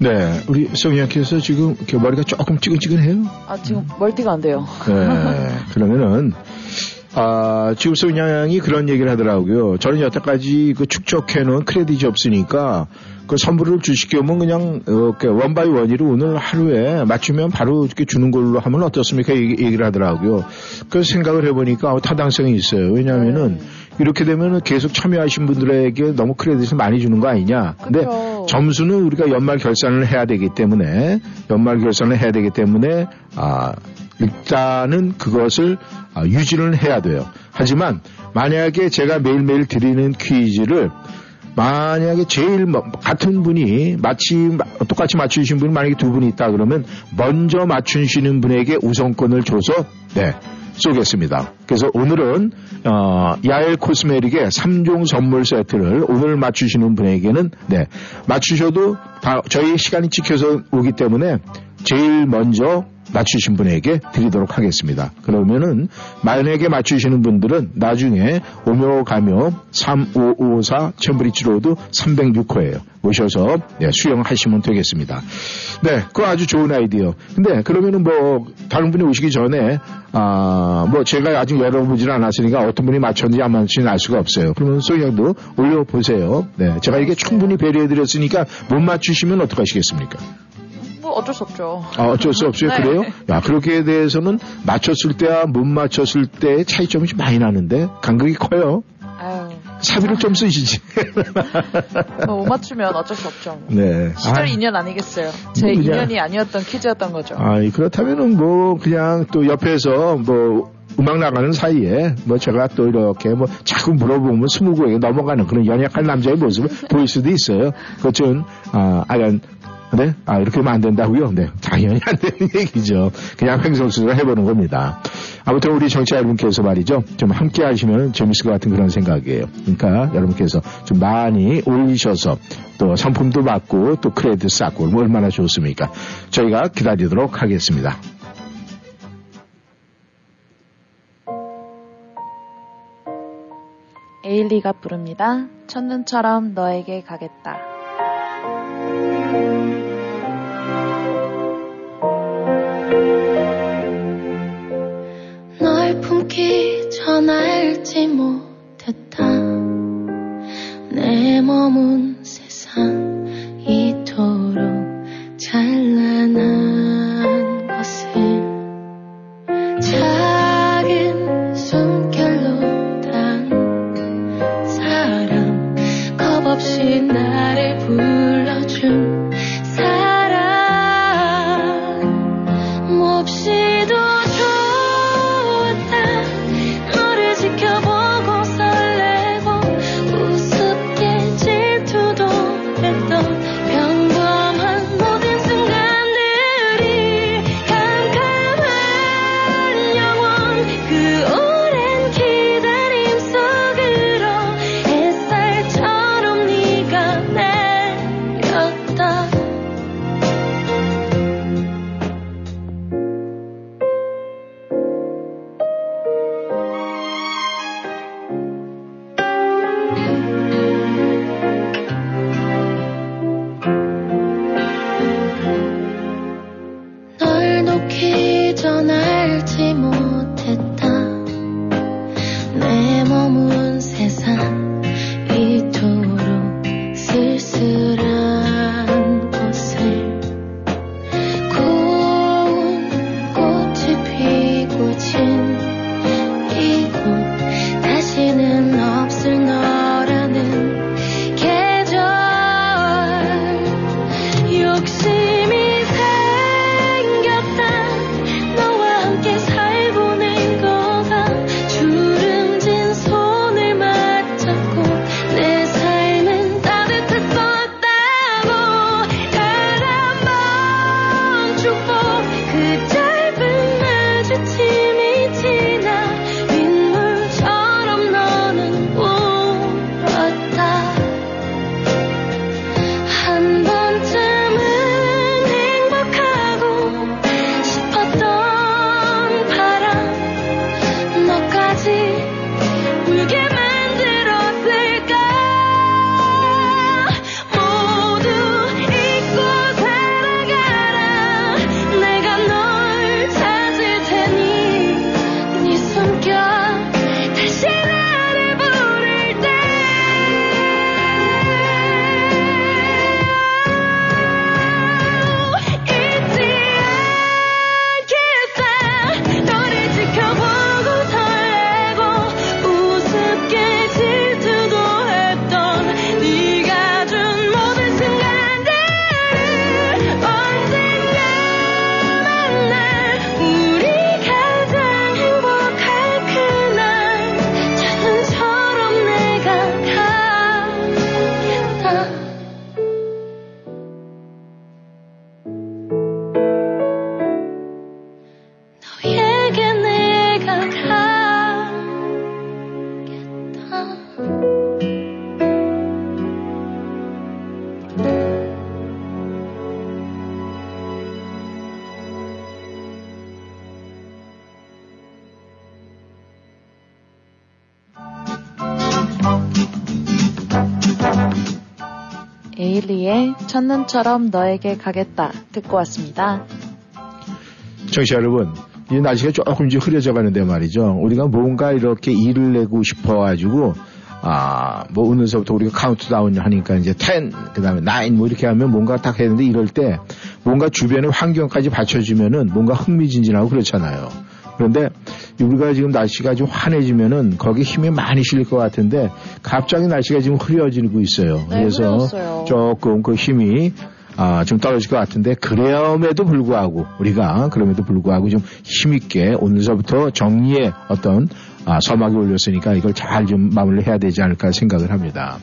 네, 우리 성희양께서 지금 머리가 조금 찌근찌근해요. 아 지금 멀티가 안 돼요. 네, 그러면은 아, 지금 성희양이 그런 얘기를 하더라고요. 저는 여태까지 그 축적해놓은 credit이 없으니까 그 선물을 주실 경우는 그냥 이렇게 one by one으로 오늘 하루에 맞추면 바로 이렇게 주는 걸로 하면 어떻습니까? 얘기, 얘기를 하더라고요. 그 생각을 해보니까 어, 타당성이 있어요. 왜냐하면은 이렇게 되면은 계속 참여하신 분들에게 너무 크레딧을 많이 주는 거 아니냐. 근데 그쵸. 점수는 우리가 연말 결산을 해야 되기 때문에 연말 결산을 해야 되기 때문에 아 일단은 그것을 아, 유지를 해야 돼요. 하지만 만약에 제가 매일매일 드리는 퀴즈를 만약에 제일 뭐- 같은 분이 마치 똑같이 맞추신 분이 만약에 두 분이 있다 그러면 먼저 맞추시는 분에게 우선권을 줘서 네 쏘겠습니다. 그래서 오늘은 어, 야엘 코스메틱의 3종 선물 세트를 오늘 맞추시는 분에게는 네 맞추셔도 다 저희 시간이 찍혀서 오기 때문에 제일 먼저 맞추신 분에게 드리도록 하겠습니다. 그러면은 만약에 맞추시는 분들은 나중에 오며 가며 3554 Chain Bridge Road 306호예요. 오셔서 네, 수령하시면 되겠습니다. 네, 그거 아주 좋은 아이디어. 근데 그러면은 뭐 다른 분이 오시기 전에 아, 뭐 제가 아직 열어보지는 않았으니까 어떤 분이 맞췄는지 안 맞췄는지 알 수가 없어요. 그러면 소영도 올려보세요. 네, 제가 이게 충분히 배려해드렸으니까 못 맞추시면 어떡하시겠습니까? 뭐 어쩔 수 없죠. 아, 어쩔 수 없어요. 네. 그래요? 야, 그렇게 대해서는 맞췄을 때와 못 맞췄을 때의 차이점이 좀 많이 나는데 간극이 커요. 사비를 좀 쓰시지. 뭐 못 맞추면 어쩔 수 없죠. 네. 시절 아, 인연 아니겠어요. 제 그냥- 인연이 아니었던 퀴즈였던 거죠. 아, 그렇다면은 뭐 그냥 또 옆에서 뭐 음악 나가는 사이에 뭐 제가 또 이렇게 뭐 자꾸 물어보면 스무고에게 넘어가는 그런 연약한 남자의 모습을 보일 수도 있어요. 그것은 아, 아연 네? 아, 이렇게 하면 안 된다고요? 네. 당연히 안 되는 얘기죠. 그냥 횡성수를 해보는 겁니다. 아무튼 우리 정치 여러분께서 말이죠. 좀 함께 하시면 재밌을 것 같은 그런 생각이에요. 그러니까 여러분께서 좀 많이 올리셔서 또 상품도 받고 또 크레딧 쌓고 뭐 얼마나 좋습니까? 저희가 기다리도록 하겠습니다. 에일리가 부릅니다. 첫눈처럼 너에게 가겠다. 널 품기 전 알지 못했다. 내 머문 세 첫눈처럼 너에게 가겠다 듣고 왔습니다. 청취자 여러분, 이 날씨가 조금 이제 흐려져 가는데 말이죠. 우리가 뭔가 이렇게 일을 내고 싶어 가지고, 아, 뭐, 오늘서부터 우리가 카운트다운 하니까 이제 10, 그 다음에 9, 뭐 이렇게 하면 뭔가 딱 했는데 이럴 때 뭔가 주변의 환경까지 받쳐주면은 뭔가 흥미진진하고 그렇잖아요. 그런데 우리가 지금 날씨가 좀 환해지면은 거기 힘이 많이 실릴 것 같은데 갑자기 날씨가 지금 흐려지고 있어요. 네, 그래서 흐려졌어요. 조금 그 힘이 아, 좀 떨어질 것 같은데 그럼에도 불구하고 우리가 그럼에도 불구하고 좀 힘있게 오늘서부터 정리의 어떤 아, 서막이 올렸으니까 이걸 잘 좀 마무리를 해야 되지 않을까 생각을 합니다.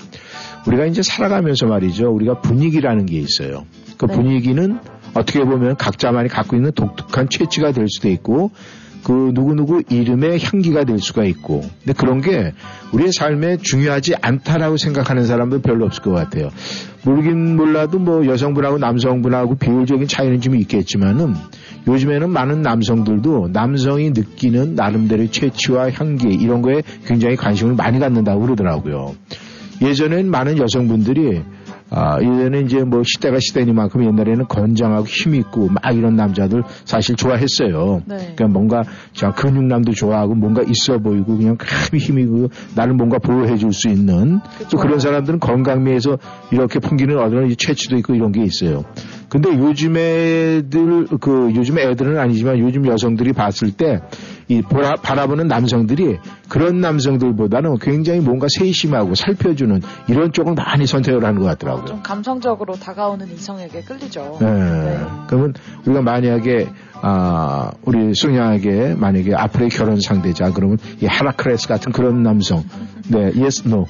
우리가 이제 살아가면서 말이죠. 우리가 분위기라는 게 있어요. 그 네. 분위기는 어떻게 보면 각자만이 갖고 있는 독특한 채취가 될 수도 있고 그 누구누구 이름의 향기가 될 수가 있고 근데 그런 게 우리의 삶에 중요하지 않다라고 생각하는 사람도 별로 없을 것 같아요. 모르긴 몰라도 뭐 여성분하고 남성분하고 비율적인 차이는 좀 있겠지만은 요즘에는 많은 남성들도 남성이 느끼는 나름대로의 채취와 향기 이런 거에 굉장히 관심을 많이 갖는다고 그러더라고요. 예전엔 많은 여성분들이 아, 이제는 이제 뭐 시대가 시대니만큼 옛날에는 건장하고 힘 있고 막 이런 남자들 사실 좋아했어요. 네. 그러니까 뭔가 저 근육남도 좋아하고 뭔가 있어 보이고 그냥 큰 힘이고 나를 뭔가 보호해 줄 수 있는 또 그쵸. 그런 사람들은 건강미에서 이렇게 풍기는 어떤 이 채취도 있고 이런 게 있어요. 근데 요즘 애들 그 요즘 애들은 아니지만 요즘 여성들이 봤을 때이 바라보는 남성들이 그런 남성들보다는 굉장히 뭔가 세심하고 살펴주는 이런 쪽을 많이 선택을 하는 것 같더라고요. 좀 감성적으로 다가오는 이성에게 끌리죠. 네. 네. 그러면 우리가 만약에 아 우리 승양에게 만약에 앞으로의 결혼 상대자 그러면 이 헤라크레스 같은 그런 남성 네 yes no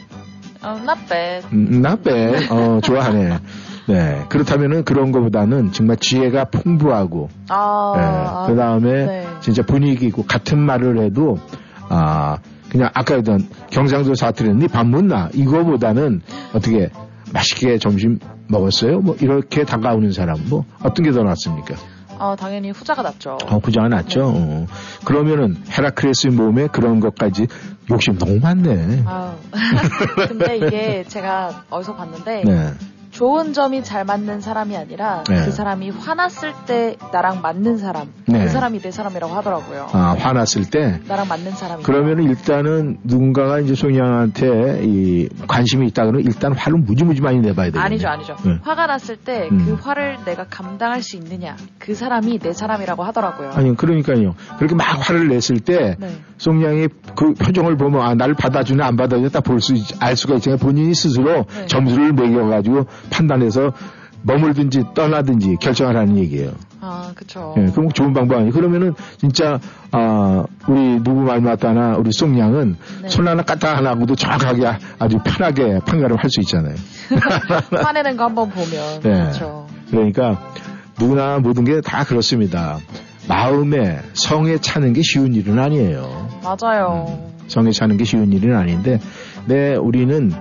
어, not bad. 음, not bad 어 좋아하네 네 그렇다면은 그런 거보다는 정말 지혜가 풍부하고 아, 그 다음에 네. 진짜 분위기 있고 같은 말을 해도 아 그냥 아까 했던 경상도 사투리는 니밥 묻나 이거보다는 어떻게 맛있게 점심 먹었어요 뭐 이렇게 다가오는 사람 뭐 어떤 게 더 낫습니까? 어, 당연히 후자가 낫죠. 어, 부자가 낫죠. 어. 그러면은 헤라크레스의 몸에 그런 것까지 욕심 너무 많네. 아우. 근데 이게 제가 어디서 봤는데 네. 좋은 점이 잘 맞는 사람이 아니라 네. 그 사람이 화났을 때 나랑 맞는 사람 네. 그 사람이 내 사람이라고 하더라고요. 아, 화났을 때 나랑 맞는 사람이. 그러면은 일단은 누군가가 이제 송양한테 이 관심이 있다 그러면 일단 화를 무지무지 많이 내봐야 되겠네. 아니죠, 아니죠. 네. 화가 났을 때그 음. 화를 내가 감당할 수 있느냐 그 사람이 내 사람이라고 하더라고요. 아니 그러니까요. 그렇게 막 화를 냈을 때 네. 송양이 그 표정을 보면 아 나를 받아주나 안 받아주나 딱 볼 수 알 수가 있잖아요. 본인이 스스로 네. 점수를 매겨가지고 판단해서 머물든지 떠나든지 결정하라는 얘기예요. 아, 그쵸. 예, 그럼 좋은 방법 아니에요. 그러면은 진짜 아 우리 누구 말 맞다나 우리 송양은 네. 손 하나 까딱 안 하고도 정확하게 아- 아주 편하게 판가름 할 수 있잖아요. 화내는 거 한번 보면 네. 그렇죠. 그러니까 누구나 모든 게 다 그렇습니다. 마음에 성에 차는 게 쉬운 일은 아니에요. 맞아요. 성에 차는 게 쉬운 일은 아닌데, 네, 우리는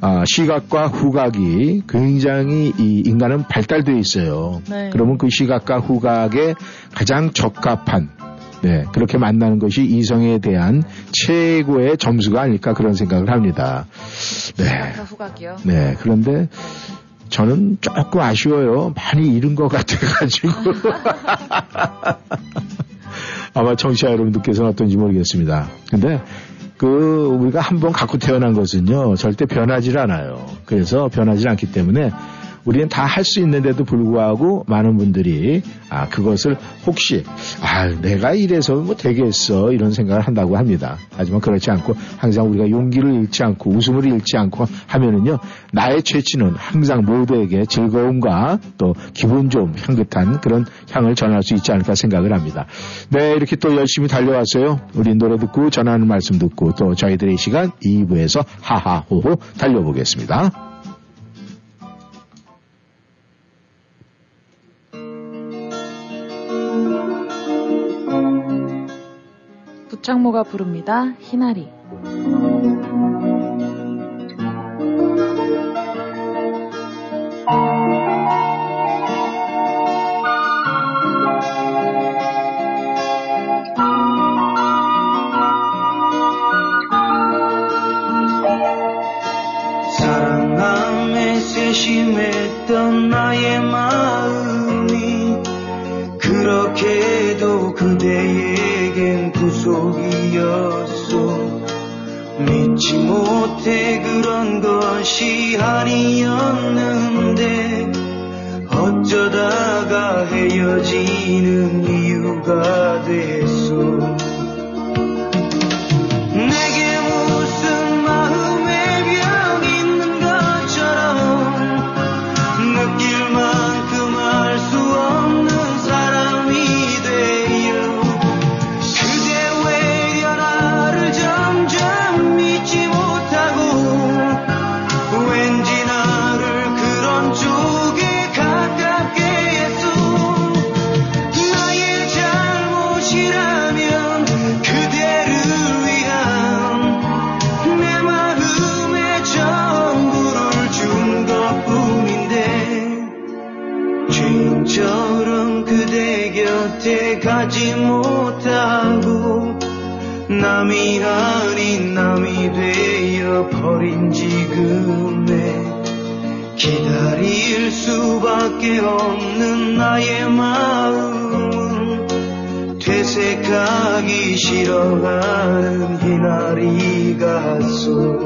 아, 시각과 후각이 굉장히 이 인간은 발달되어 있어요. 네. 그러면 그 시각과 후각에 가장 적합한 네, 그렇게 만나는 것이 이성에 대한 최고의 점수가 아닐까 그런 생각을 합니다. 네. 후각이요. 네, 그런데 저는 조금 아쉬워요. 많이 잃은 것 같아가지고. 아마 청취자 여러분들께서는 어떤지 모르겠습니다. 근데 그 우리가 한 번 갖고 태어난 것은요 절대 변하지 않아요. 그래서 변하지 않기 때문에 우리는 다 할 수 있는데도 불구하고 많은 분들이 아 그것을 혹시 아 내가 이래서 뭐 되겠어 이런 생각을 한다고 합니다. 하지만 그렇지 않고 항상 우리가 용기를 잃지 않고 웃음을 잃지 않고 하면은요 나의 채취는 항상 모두에게 즐거움과 또 기분 좋음 향긋한 그런 향을 전할 수 있지 않을까 생각을 합니다. 네 이렇게 또 열심히 달려왔어요. 우리 노래 듣고 전하는 말씀 듣고 또 저희들의 시간 2부에서 하하호호 달려보겠습니다. 박창모가 부릅니다. 희나리. 심했던 나의 마음이 그렇게도 그대의 행복이었소. 믿지 못해 그런 것이 아니었는데 어쩌다가 헤어지는 이유가 돼. 적이 없는 나의 마음은 되새가기 싫어하는 희나리 가소.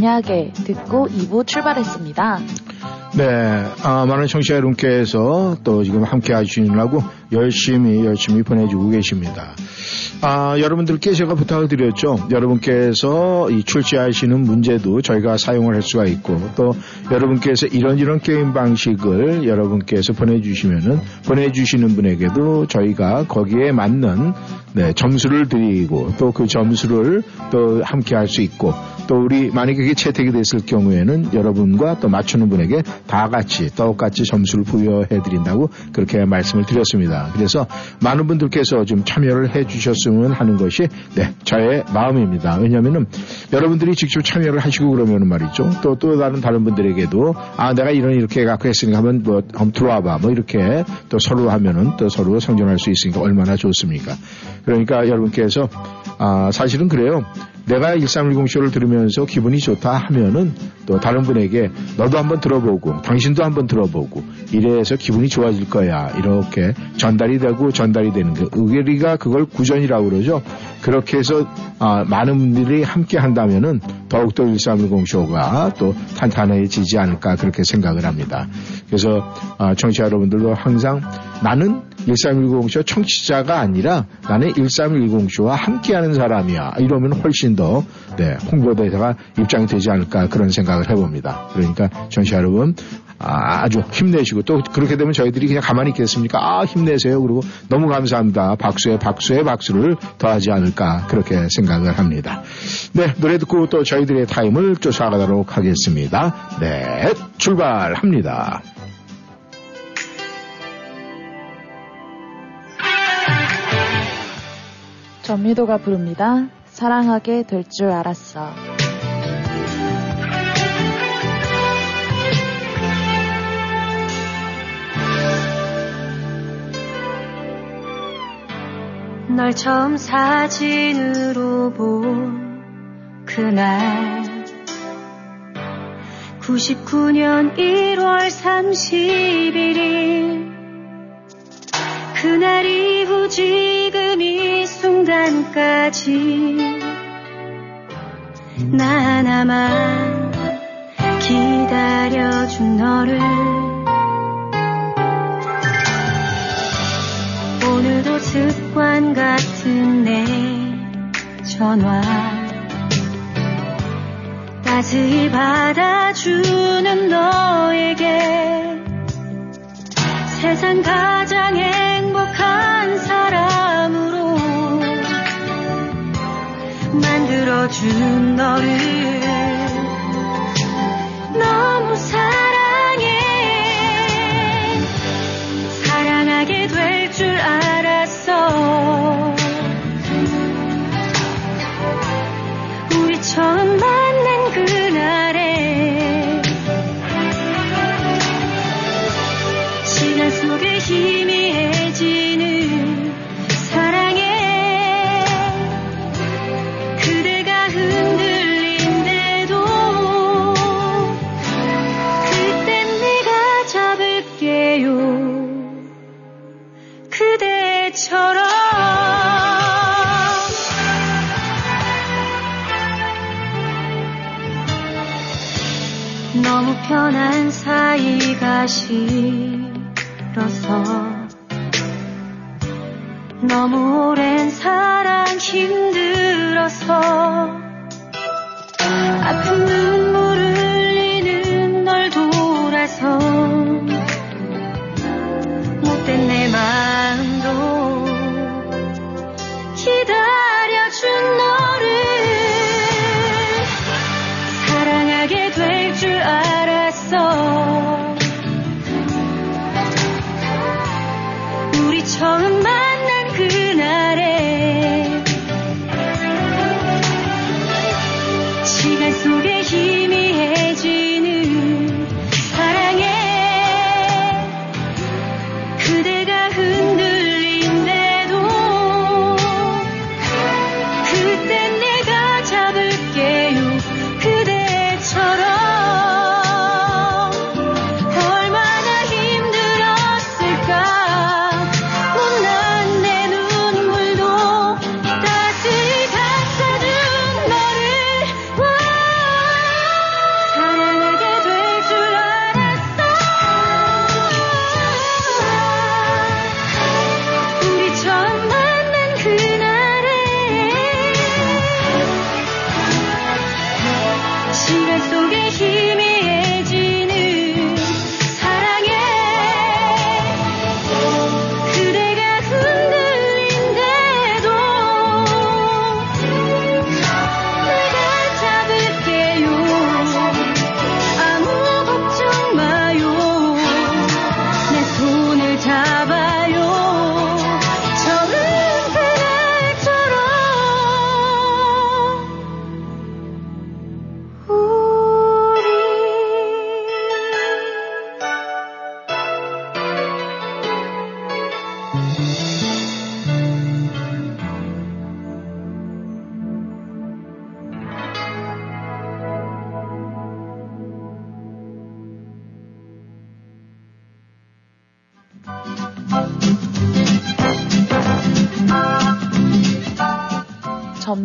만약에 듣고 2부 출발했습니다. 네, 아, 많은 청취자 여러분께서 또 지금 함께 하시느라고 열심히 열심히 보내주고 계십니다. 아, 여러분들께 제가 부탁을 드렸죠. 여러분께서 이 출제하시는 문제도 저희가 사용을 할 수가 있고 또 여러분께서 이런 이런 게임 방식을 여러분께서 보내주시면은 보내주시는 분에게도 저희가 거기에 맞는 네, 점수를 드리고 또 그 점수를 또 함께 할 수 있고 또 우리 만약에 그게 채택이 됐을 경우에는 여러분과 또 맞추는 분에게 다 같이 똑같이 점수를 부여해 드린다고 그렇게 말씀을 드렸습니다. 그래서 많은 분들께서 좀 참여를 해 주셨으면 하는 것이 네, 저의 마음입니다. 왜냐면은 여러분들이 직접 참여를 하시고 그러면 말이죠. 또, 또 다른 다른 분들에게도 아, 내가 이런 이렇게 갖고 했으니까 한번 뭐, 한번 들어와 봐. 뭐 이렇게 또 서로 하면은 또 서로 성장할 수 있으니까 얼마나 좋습니까? 그러니까 여러분께서 아, 사실은 그래요. 내가 1310쇼를 들으면서 기분이 좋다 하면은 또 다른 분에게 너도 한번 들어보고 당신도 한번 들어보고 이래서 기분이 좋아질 거야. 이렇게 전달이 되고 전달이 되는 거 우리가 그걸 구전이라고 그러죠. 그렇게 해서 아, 많은 분들이 함께 한다면은 더욱더 1310쇼가 또 탄탄해지지 않을까 그렇게 생각을 합니다. 그래서 아, 청취자 여러분들도 항상 나는 1310쇼 청취자가 아니라 나는 1310쇼와 함께하는 사람이야. 이러면 훨씬 더 네, 홍보대사가 입장이 되지 않을까 그런 생각을 해봅니다. 그러니까 청취자 여러분 아, 아주 힘내시고 또 그렇게 되면 저희들이 그냥 가만히 있겠습니까? 아 힘내세요. 그리고 너무 감사합니다. 박수에 박수에 박수를 더하지 않을까 그렇게 생각을 합니다. 네 노래 듣고 또 저희들의 타임을 쫓아가도록 하겠습니다. 네 출발합니다. 전미도가 부릅니다. 사랑하게 될 줄 알았어. 널 처음 사진으로 본 그날 99년 1월 31일 그날 이후 이 순간까지 나 하나만 기다려준 너를 오늘도 습관 같은 내 전화 따스히 받아주는 너에게 세상 가장 행복한 사람 만들어준 너를 너무 사랑해. 사랑하게 될 줄 알았어 편한 사이가 싫어서 너무 오랜 사랑 힘들어서 아픈 눈물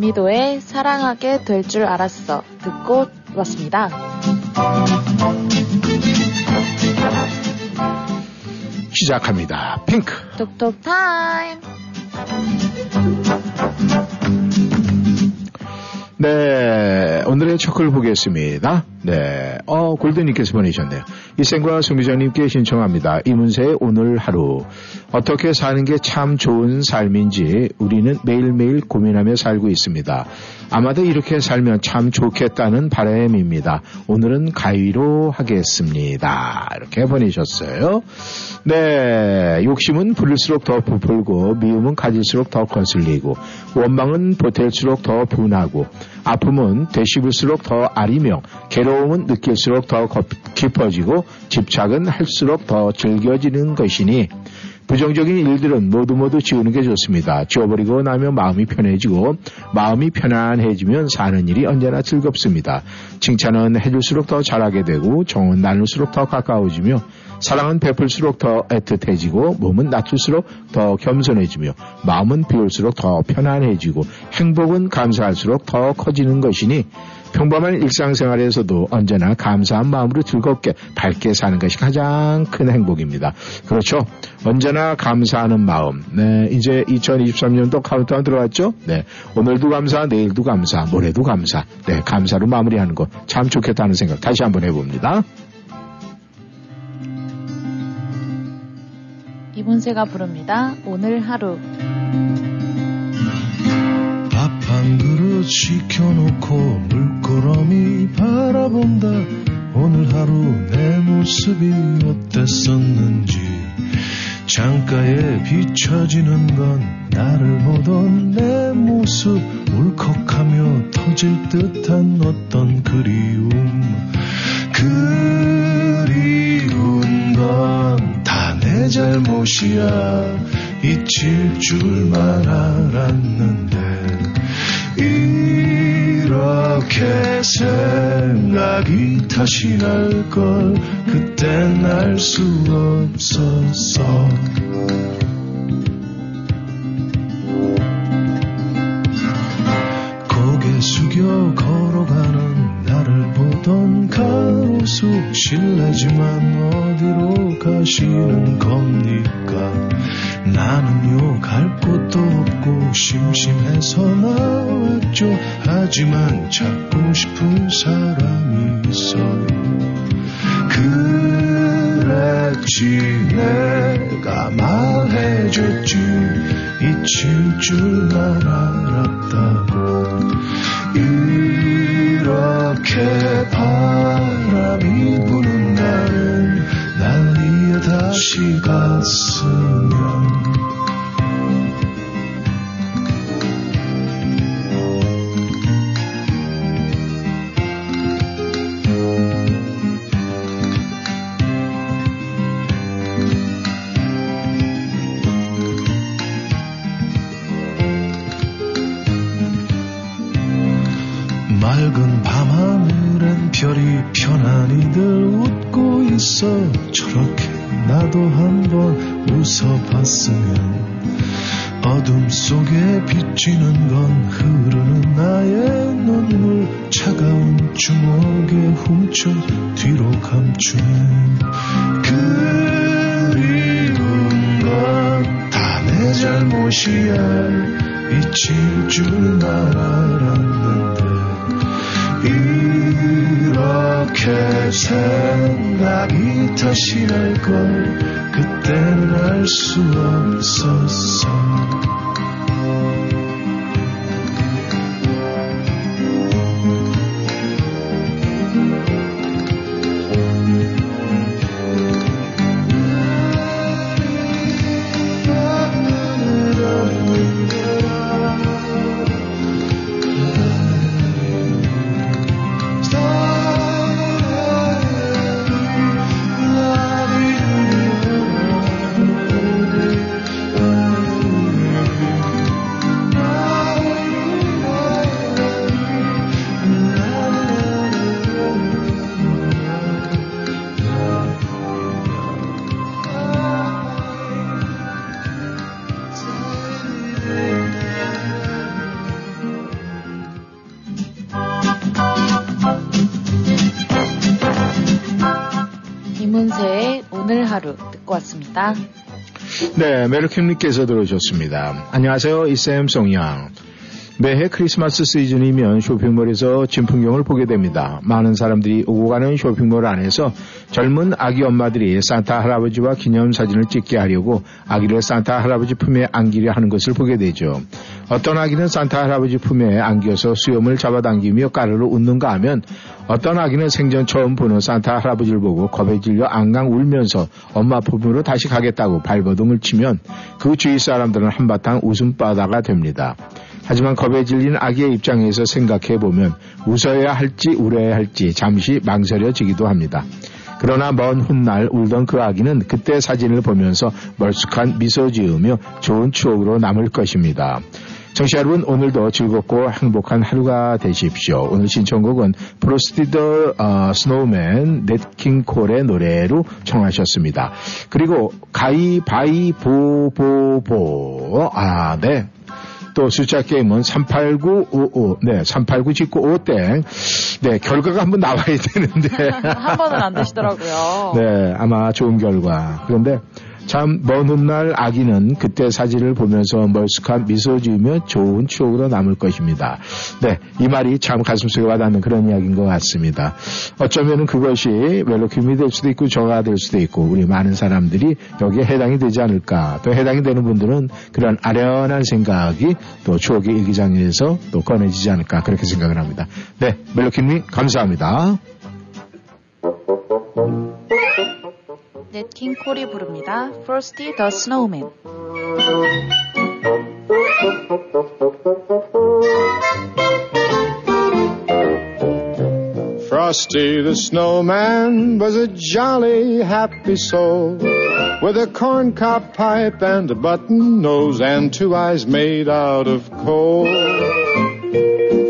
전미도의 사랑하게 될 줄 알았어 듣고 왔습니다. 시작합니다. 핑크. 톡톡 타임. 네, 오늘의 첫글 보겠습니다. 네, 어, 골드님께서 보내셨네요. 이생과 송기장님께 신청합니다. 이문세의 오늘 하루. 어떻게 사는 게 참 좋은 삶인지 우리는 매일매일 고민하며 살고 있습니다. 아마도 이렇게 살면 참 좋겠다는 바람입니다. 오늘은 가위로 하겠습니다. 이렇게 보내셨어요. 네, 욕심은 부를수록 더 부풀고 미움은 가질수록 더 거슬리고 원망은 보탤수록 더 분하고 아픔은 되씹을수록 더 아리며 괴로움 은 느낄수록 더 깊어지고 집착은 할수록 더 즐겨지는 것이니 부정적인 일들은 모두 모두 지우는 게 좋습니다. 지워버리고 나면 마음이 편해지고 마음이 편안해지면 사는 일이 언제나 즐겁습니다. 칭찬은 해줄수록 더 잘하게 되고 정은 나눌수록 더 가까워지며 사랑은 베풀수록 더 애틋해지고 몸은 낮출수록 더 겸손해지며 마음은 비울수록 더 편안해지고 행복은 감사할수록 더 커지는 것이니 평범한 일상생활에서도 언제나 감사한 마음으로 즐겁게 밝게 사는 것이 가장 큰 행복입니다. 그렇죠. 언제나 감사하는 마음. 네, 이제 2023년도 카운트다운 들어왔죠? 네. 오늘도 감사, 내일도 감사, 모레도 감사. 네, 감사로 마무리하는 거참 좋겠다는 생각 다시 한번 해봅니다. 이문세가 부릅니다. 오늘 하루. 한 그릇 시켜놓고 물끄러미 바라본다. 오늘 하루 내 모습이 어땠었는지. 창가에 비춰지는 건 나를 보던 내 모습. 울컥하며 터질 듯한 어떤 그리움. 그리운 건 다 내 잘못이야. 잊힐 줄만 알았는데 이렇게 생각이 다시 날 걸 그땐 알 수 없었어 고개 숙여 걸어가는 나를 보던 가로수 실례지만 어디로 가시는 겁니까? 나는요 갈 곳도 없고 심심해서 나 왔죠 하지만 찾고 싶은 사람이 있어요. 그랬지 내가 말해줬지. 잊힐 줄만 알았 네, 메르킴님께서 들어오셨습니다. 안녕하세요, 이쌤 송양. 매해 크리스마스 시즌이면 쇼핑몰에서 진풍경을 보게 됩니다. 많은 사람들이 오고 가는 쇼핑몰 안에서 젊은 아기 엄마들이 산타 할아버지와 기념사진을 찍게 하려고 아기를 산타 할아버지 품에 안기려 하는 것을 보게 되죠. 어떤 아기는 산타 할아버지 품에 안겨서 수염을 잡아당기며 까르르 웃는가 하면 어떤 아기는 생전 처음 보는 산타 할아버지를 보고 겁에 질려 앙앙 울면서 엄마 품으로 다시 가겠다고 발버둥을 치면 그 주위 사람들은 한바탕 웃음바다가 됩니다. 하지만 겁에 질린 아기의 입장에서 생각해 보면 웃어야 할지 울어야 할지 잠시 망설여지기도 합니다. 그러나 먼 훗날 울던 그 아기는 그때 사진을 보면서 멀쑥한 미소 지으며 좋은 추억으로 남을 것입니다. 청취자 여러분 오늘도 즐겁고 행복한 하루가 되십시오. 오늘 신청곡은 Frosty the 어, Snowman Nat King Cole의 노래로 청하셨습니다. 그리고 가이바이보보보 아 네. 또 숫자 게임은 38955, 네, 389 짓고 5땡. 네, 결과가 한번 나와야 되는데. 한 번은 안 되시더라고요. 네, 아마 좋은 결과. 그런데 참 먼 훗날 아기는 그때 사진을 보면서 멀쑥한 미소 지으며 좋은 추억으로 남을 것입니다. 네, 이 말이 참 가슴속에 와닿는 그런 이야기인 것 같습니다. 어쩌면 그것이 웰로킴이 될 수도 있고 저가 될 수도 있고 우리 많은 사람들이 여기에 해당이 되지 않을까. 또 해당이 되는 분들은 그런 아련한 생각이 또 추억의 일기장에서 또 꺼내지지 않을까 그렇게 생각을 합니다. 네, 멜로킴님 감사합니다. 넷킹 콜이 부릅니다. Frosty the Snowman. Frosty the snowman was a jolly, happy soul with a corncob pipe and a button nose and two eyes made out of coal.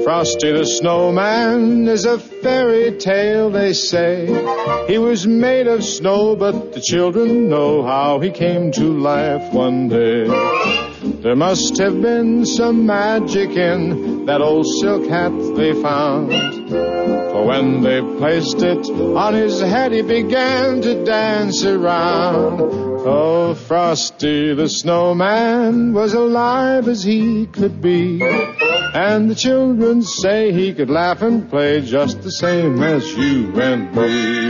Frosty the snowman is a fairy tale, they say. He was made of snow, but the children know how he came to life one day. There must have been some magic in that old silk hat they found. For when they placed it on his head, he began to dance around. Oh, Frosty the snowman was alive as he could be. And the children say he could laugh and play just the same as you and me.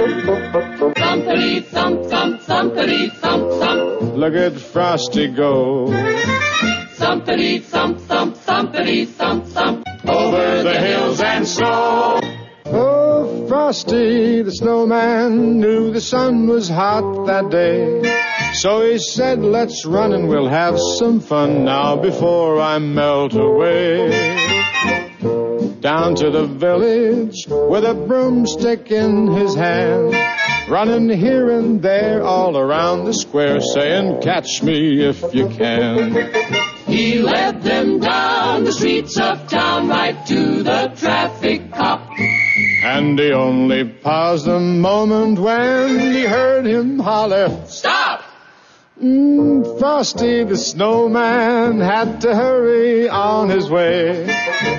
Thumpity thump thump thumpity thump thump. Look at Frosty go. Thumpity thump thump thumpity thump thump. over the hills and snow. Oh, Frosty the snowman knew the sun was hot that day. So he said, let's run and we'll have some fun now before I melt away. Down to the village with a broomstick in his hand. Running here and there all around the square saying, catch me if you can. He led them down the streets of town right to the traffic cop. And he only paused a moment when he heard him holler, Stop! Mm, Frosty the snowman had to hurry on his way.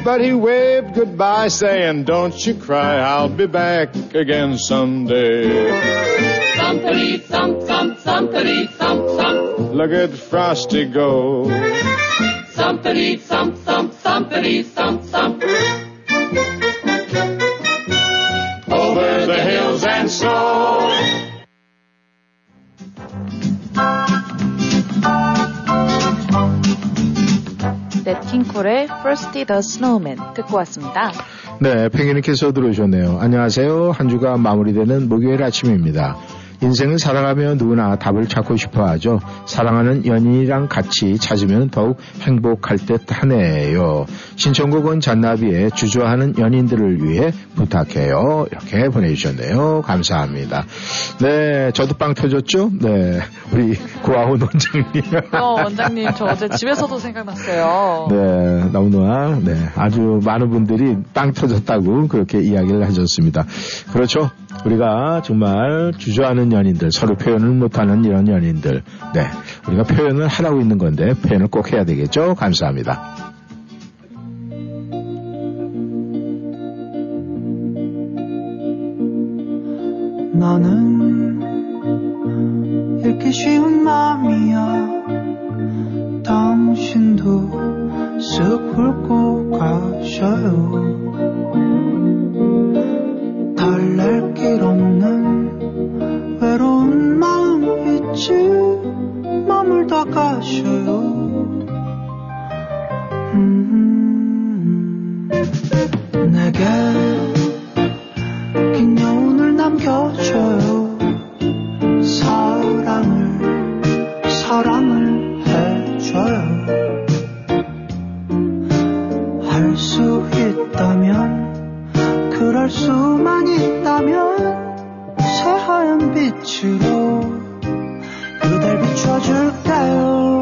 But he waved goodbye saying, don't you cry, I'll be back again someday. Thumpity thump thump thumpity thump thump. Look at Frosty go. Thumpity thump thump thumpity thump thump. Hills and snow. 넷킹 콜의 Frosty the Snowman 듣고 왔습니다. 네, 팽이님께서 들어오셨네요. 안녕하세요. 한 주가 마무리되는 목요일 아침입니다. 인생을 살아가며 누구나 답을 찾고 싶어 하죠. 사랑하는 연인이랑 같이 찾으면 더욱 행복할 듯 하네요. 신청곡은 잔나비의 주저하는 연인들을 위해 부탁해요. 이렇게 보내주셨네요. 감사합니다. 네, 저도 빵 터졌죠? 네, 우리 고아훈 원장님. 어, 원장님, 저 어제 집에서도 생각났어요. 네, 너무나, 네, 아주 많은 분들이 빵 터졌다고 그렇게 이야기를 하셨습니다. 그렇죠. 우리가 정말 주저하는 연인들, 서로 표현을 못하는 이런 연인들, 네, 우리가 표현을 하라고 있는 건데, 표현을 꼭 해야 되겠죠? 감사합니다. 나는 잃기 쉬운 맘이야 당신도 쓱 훑고 가셔요 달랠 있지 머물다 가셔요. 음, 내게 긴 여운을 남겨줘요. 사랑을 사랑을 해줘요. 할 수 있다면 그럴 수만 있다면 새하얀 빛으로 비춰줄게요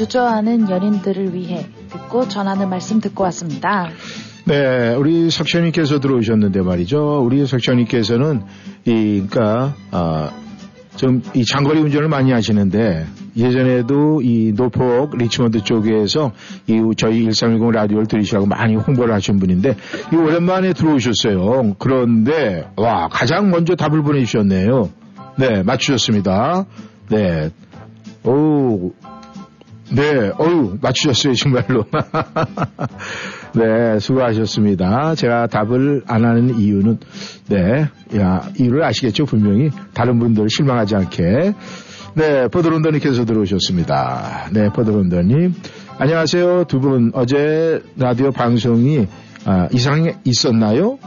주저하는 연인들을 위해 듣고 전하는 말씀 듣고 왔습니다. 네, 우리 석천님께서 들어오셨는데 말이죠. 우리 석천님께서는 이, 그니까, 아, 좀이 장거리 운전을 많이 하시는데 예전에도 이 노폭 리치먼드 쪽에서 이 저희 1310 라디오를 들으시라고 많이 홍보를 하신 분인데 이 오랜만에 들어오셨어요. 그런데 와 가장 먼저 답을 보내주셨네요. 네 맞추셨습니다. 네. 오 네, 어유 맞추셨어요, 정말로. 네, 수고하셨습니다. 제가 답을 안 하는 이유는, 네, 야, 이유를 아시겠죠, 분명히. 다른 분들 실망하지 않게. 네, 포드론더님께서 들어오셨습니다. 네, 포드론더님. 안녕하세요. 두 분 어제 라디오 방송이 아, 이상이 있었나요?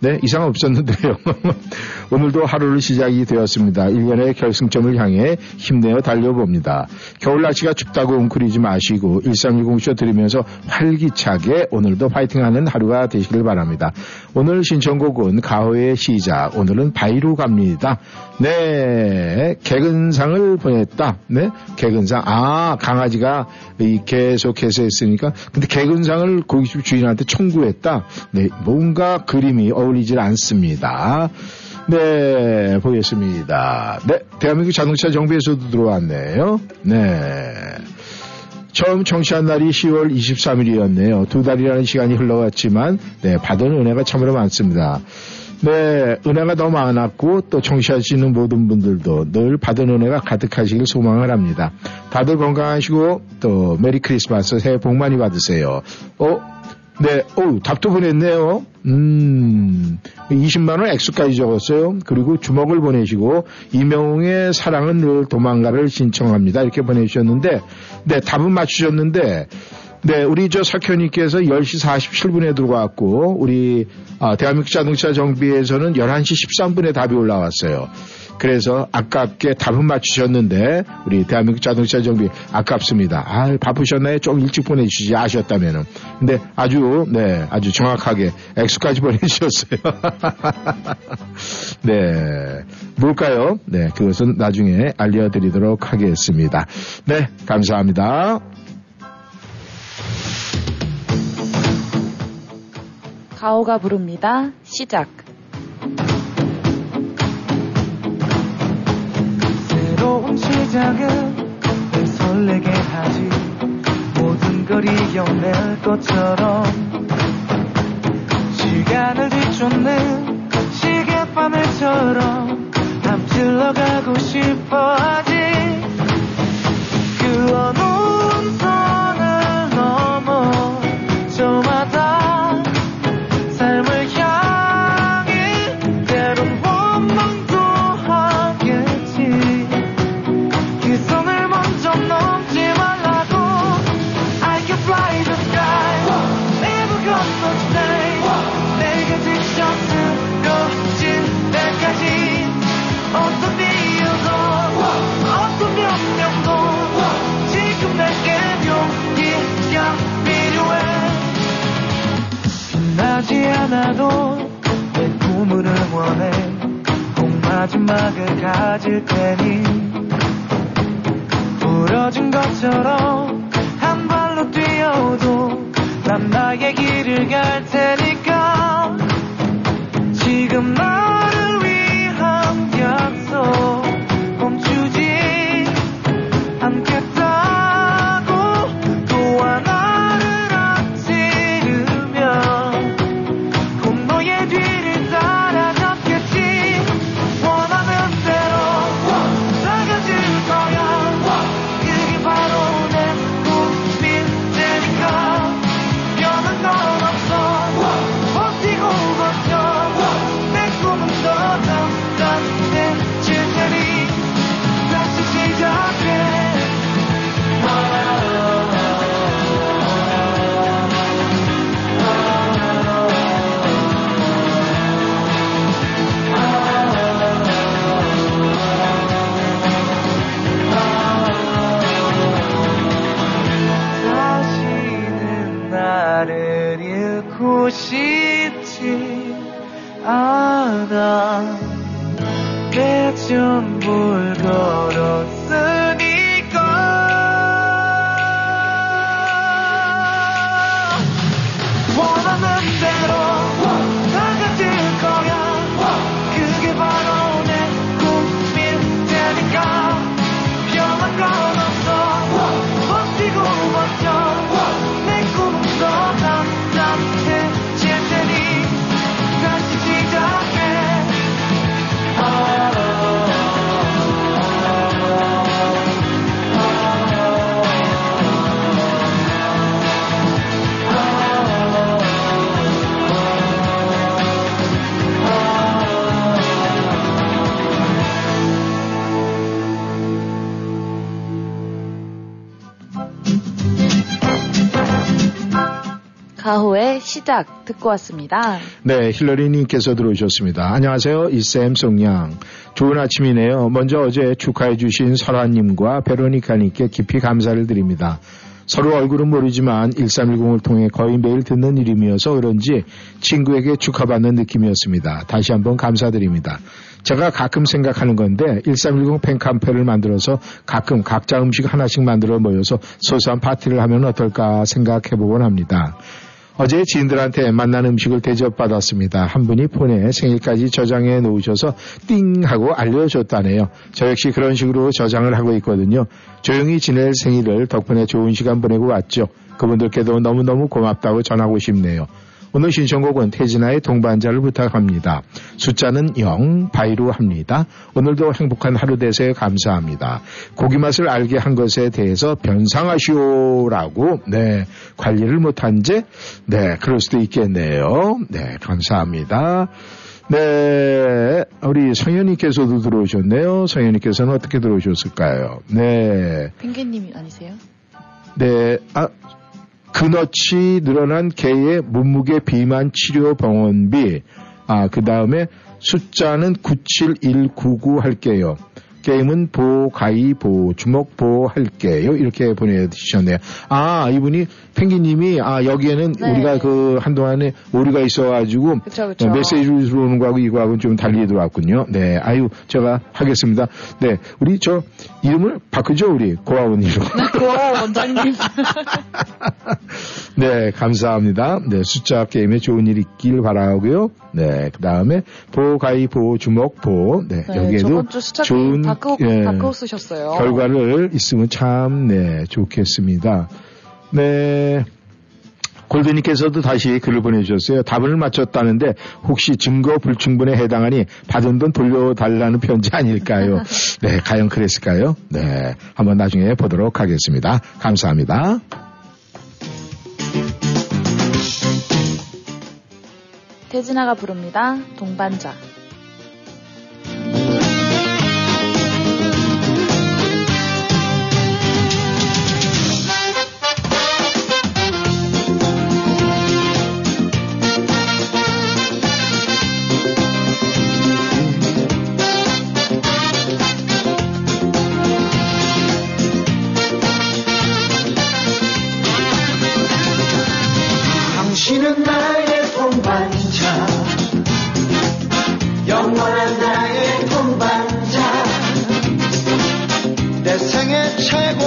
네, 이상 없었는데요. 오늘도 하루를 시작이 되었습니다. 일본의 결승점을 향해 힘내어 달려봅니다. 겨울 날씨가 춥다고 웅크리지 마시고 1310쇼 들으면서 활기차게 오늘도 파이팅하는 하루가 되시길 바랍니다. 오늘 신청곡은 가호의 시작, 오늘은 바이로 갑니다. 네, 개근상을 보냈다. 네, 개근상. 아, 강아지가 이 계속해서 했으니까. 근데 개근상을 고깃집 주인한테 청구했다. 네, 뭔가 그림이 어 울리질 않습니다. 네, 보겠습니다. 네, 대한민국 자동차 정비에서도 들어왔네요. 네. 처음 청취한 날이 10월 23일이었네요. 두 달이라는 시간이 흘러갔지만, 네, 받은 은혜가 참으로 많습니다. 네, 은혜가 너무 많았고 또 청취하시는 모든 분들도 늘 받은 은혜가 가득하시길 소망을 합니다. 다들 건강하시고 또 메리 크리스마스 새해 복 많이 받으세요. 어? 네, 오, 답도 보냈네요. 음, 20만원 액수까지 적었어요. 그리고 주먹을 보내시고, 이명웅의 사랑은 늘 도망가를 신청합니다. 이렇게 보내주셨는데, 네, 답은 맞추셨는데, 네, 우리 저 석현님께서 10시 47분에 들어왔고, 우리, 아, 대한민국 자동차 정비에서는 11시 13분에 답이 올라왔어요. 그래서 아깝게 답은 맞추셨는데, 우리 대한민국 자동차 정비 아깝습니다. 아, 바쁘셨나요? 좀 일찍 보내주시지, 아셨다면은. 근데 아주, 네, 아주 정확하게 액수까지 보내주셨어요. 네. 뭘까요? 네, 그것은 나중에 알려드리도록 하겠습니다. 네, 감사합니다. 가오가 부릅니다. 시작. 새로운 시작은 늘 설레게 하지. 모든 걸 이겨낼 것처럼 시간을 뒤쫓는 시계바늘처럼 함질러 가고 싶어 하지. 그 어느 빛나지 않아도 내 꿈을 응원해. 꼭 마지막을 가질 테니. 부러진 것처럼 한 발로 뛰어도 난 나의 길을 갈 테니까. 지금 나 시작 듣고 왔습니다. 네, 힐러리님께서 들어오셨습니다. 안녕하세요. 이쌤 송양. 좋은 아침이네요. 먼저 어제 축하해주신 설아님과 베로니카님께 깊이 감사를 드립니다. 서로 얼굴은 모르지만 1310을 통해 거의 매일 듣는 이름이어서 그런지 친구에게 축하받는 느낌이었습니다. 다시 한번 감사드립니다. 제가 가끔 생각하는 건데 1310 팬카페를 만들어서 가끔 각자 음식 하나씩 만들어 모여서 소소한 파티를 하면 어떨까 생각해보곤 합니다. 어제 지인들한테 만난 음식을 대접받았습니다. 한 분이 폰에 생일까지 저장해 놓으셔서 띵 하고 알려줬다네요. 저 역시 그런 식으로 저장을 하고 있거든요. 조용히 지낼 생일을 덕분에 좋은 시간 보내고 왔죠. 그분들께도 너무너무 고맙다고 전하고 싶네요. 오늘 신청곡은 태진아의 동반자를 부탁합니다. 숫자는 0, 바이로 합니다. 오늘도 행복한 하루 되세요. 감사합니다. 고기 맛을 알게 한 것에 대해서 변상하시오라고, 네, 관리를 못한 제, 네, 그럴 수도 있겠네요. 네, 감사합니다. 네, 우리 성현님께서도 들어오셨네요. 성현님께서는 어떻게 들어오셨을까요? 네, 펭귄님 아니세요? 네, 아, 그너치 늘어난 개의 몸무게 비만 치료 병원비. 아, 그 다음에 숫자는 97199 할게요. 게임은 보, 가이, 보, 주먹, 보 할게요. 이렇게 보내주셨네요. 아, 이분이 펭귄님이 아, 여기에는 네. 우리가 그 한동안에 오류가 있어가지고 그쵸, 그쵸. 어, 메시지로 들어오는 거하고 이거하고는 좀 달리 들어왔군요. 네, 아유, 제가 하겠습니다. 네, 우리 저 이름을 바꾸죠, 우리 고아원이로. 고 원장님. 네, 감사합니다. 네, 숫자 게임에 좋은 일 있길 바라고요. 네, 그 다음에 보, 가이, 보, 주먹, 보. 네, 네, 여기에도 좋은 바꿔 예, 바꿔 쓰셨어요. 결과를 있으면 참, 네, 좋겠습니다. 네. 골드님께서도 다시 글을 보내주셨어요. 답을 맞췄다는데 혹시 증거 불충분에 해당하니 받은 돈 돌려달라는 편지 아닐까요? 네, 과연 그랬을까요? 네, 한번 나중에 보도록 하겠습니다. 감사합니다. 태진아가 부릅니다. 동반자. 최고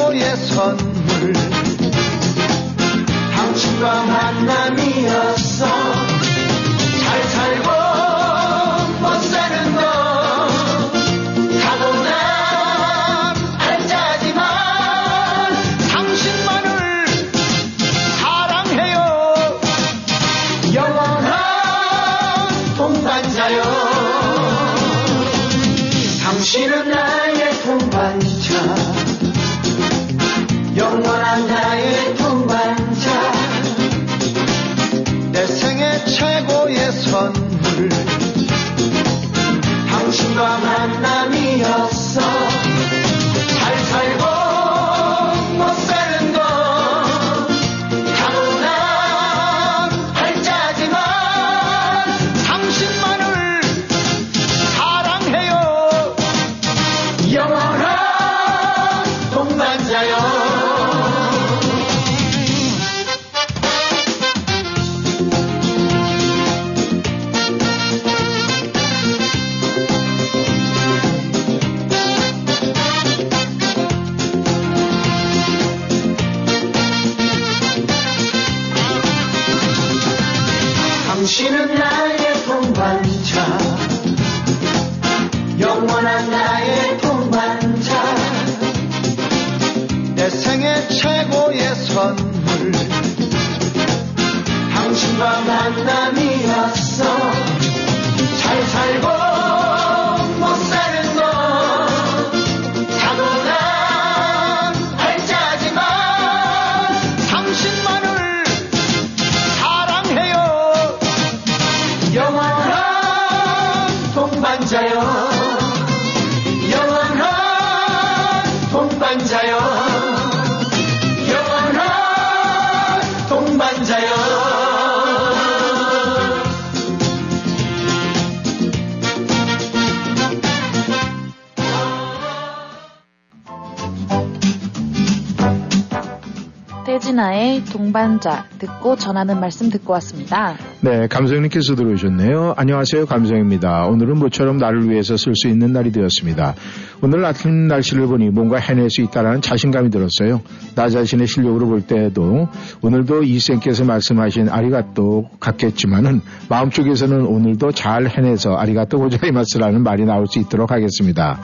태진아의 동반자 듣고 전하는 말씀 듣고 왔습니다. 네, 감성님께서 들어오셨네요. 안녕하세요, 감성입니다. 오늘은 모처럼 나를 위해서 쓸 수 있는 날이 되었습니다. 오늘 아침 날씨를 보니 뭔가 해낼 수 있다는 자신감이 들었어요. 나 자신의 실력으로 볼 때도 오늘도 이쌤께서 말씀하신 아리가또 같겠지만은 마음속에서는 오늘도 잘 해내서 아리가또 고자이마스라는 말이 나올 수 있도록 하겠습니다.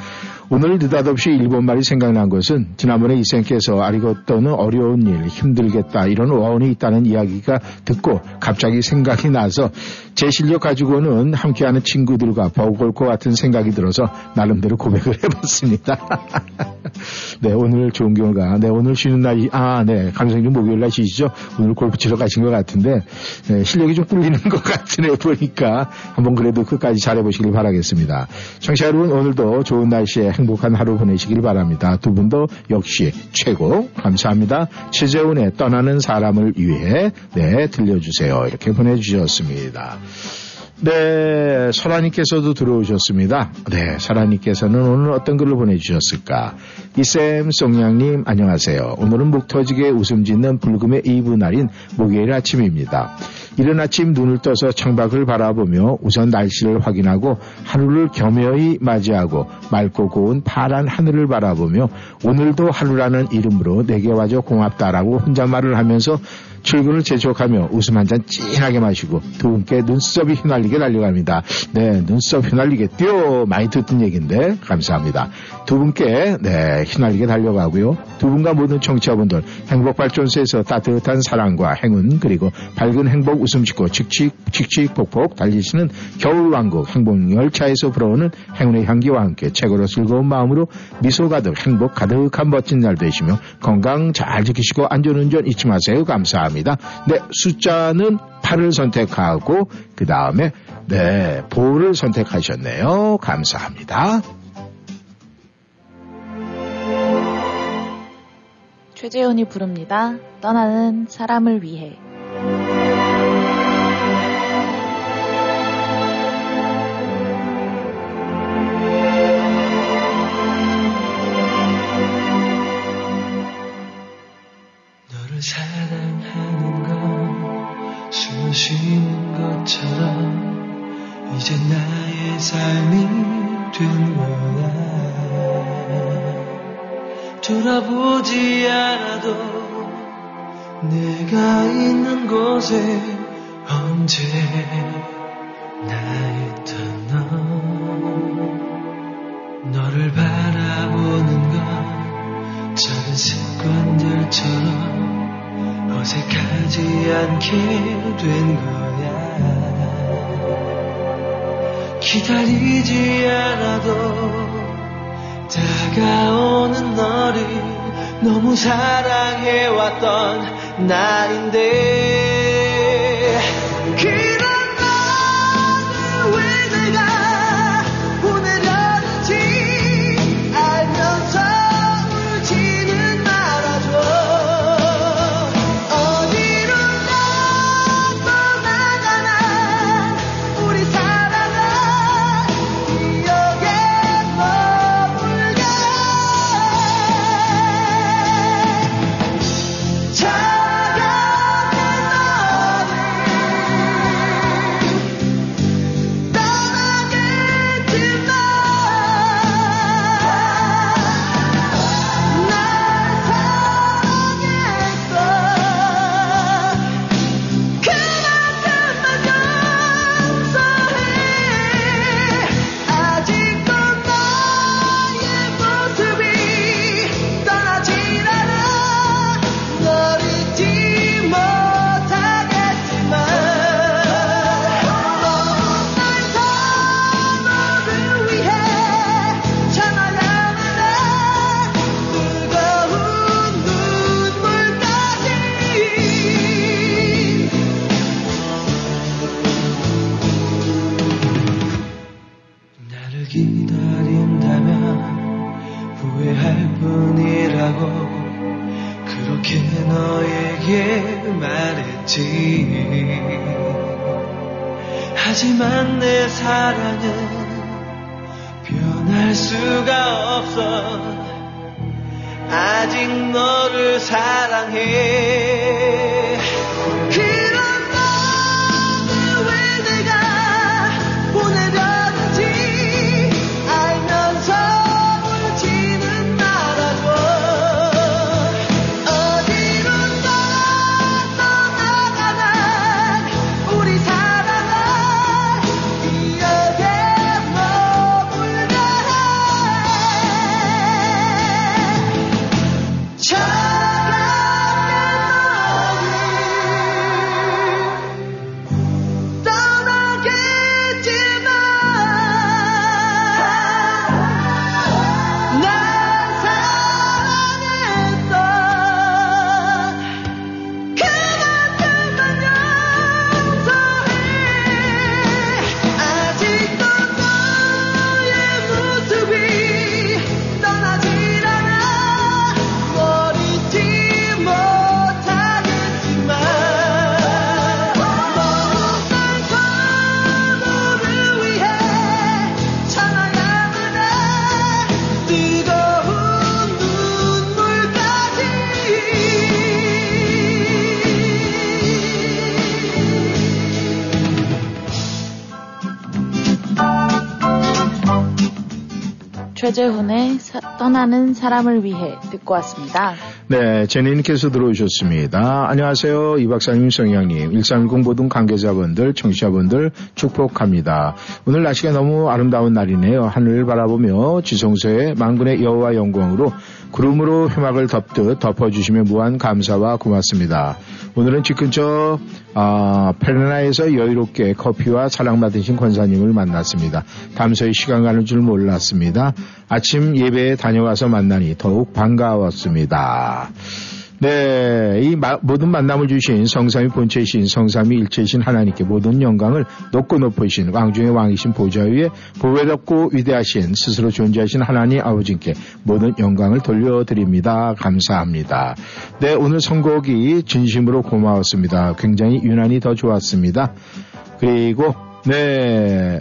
오늘 느닷없이 일본 말이 생각난 것은 지난번에 이생께서 아리고또는 어려운 일, 힘들겠다 이런 어원이 있다는 이야기가 듣고 갑자기 생각이 나서 제 실력 가지고는 함께하는 친구들과 버거울 것 같은 생각이 들어서 나름대로 고백을 해봤습니다. 네, 오늘 좋은 결과. 네, 오늘 쉬는 날이, 아, 네, 감성님 목요일 날 쉬시죠? 오늘 골프 치러 가신 것 같은데, 네, 실력이 좀 꿀리는 것 같으네, 보니까. 한번 그래도 끝까지 잘해보시길 바라겠습니다. 청취자 여러분, 오늘도 좋은 날씨에 행복한 하루 보내시길 바랍니다. 두 분도 역시 최고. 감사합니다. 최재훈의 떠나는 사람을 위해, 네, 들려주세요. 이렇게 보내주셨습니다. 네, 설아님께서도 들어오셨습니다. 네, 설아님께서는 오늘 어떤 글을 보내주셨을까? 이쌤 송양님 안녕하세요. 오늘은 목 터지게 웃음 짓는 불금의 이브 날인 목요일 아침입니다. 이른 아침 눈을 떠서 창밖을 바라보며 우선 날씨를 확인하고 하루를 겸허히 맞이하고 맑고 고운 파란 하늘을 바라보며 오늘도 하루라는 이름으로 내게 와줘 고맙다라고 혼잣말을 하면서 출근을 재촉하며 웃음 한잔 진하게 마시고 두 분께 눈썹이 휘날리게 달려갑니다. 네, 눈썹 휘날리게 뛰어 많이 듣던 얘기인데 감사합니다. 두 분께 네 휘날리게 달려가고요. 두 분과 모든 청취자분들 행복발전소에서 따뜻한 사랑과 행운 그리고 밝은 행복 웃음 짓고 칙칙 칙칙 폭폭 달리시는 겨울왕국 행복열차에서 불어오는 행운의 향기와 함께 최고로 즐거운 마음으로 미소 가득 행복 가득한 멋진 날 되시며 건강 잘 지키시고 안전운전 잊지 마세요. 감사합니다. 네, 숫자는 8을 선택하고 그 다음에 네, 보를 선택하셨네요. 감사합니다. 최재훈이 부릅니다. 떠나는 사람을 위해. 삶이 된 거야 돌아보지 않아도 내가 있는 곳에 언제나 있던 너 너를 바라보는 건 작은 습관들처럼 어색하지 않게 된 거야 기다리지 않아도 다가오는 너를 너무 사랑해왔던 날인데 최재훈의 사, 떠나는 사람을 위해 듣고 왔습니다. 네, 제니님께서 들어오셨습니다. 안녕하세요. 이 박사님, 성향님, 1310 모든 관계자분들, 청취자분들 축복합니다. 오늘 날씨가 너무 아름다운 날이네요. 하늘을 바라보며 지성소의 만군의 여호와 영광으로 구름으로 휴막을 덮듯 덮어주시며 무한 감사와 고맙습니다. 오늘은 집 근처 아, 페르나에서 여유롭게 커피와 사랑받으신 권사님을 만났습니다. 담소의 시간 가는 줄 몰랐습니다. 아침 예배에 다녀와서 만나니 더욱 반가웠습니다. 네, 이 마, 모든 만남을 주신 성삼이 본체이신 성삼이 일체이신 하나님께 모든 영광을 높고 높으신 왕중의 왕이신 보좌 위에 보배롭고 위대하신 스스로 존재하신 하나님 아버지께 모든 영광을 돌려드립니다. 감사합니다. 네, 오늘 선곡이 진심으로 고마웠습니다. 굉장히 유난히 더 좋았습니다. 그리고 네,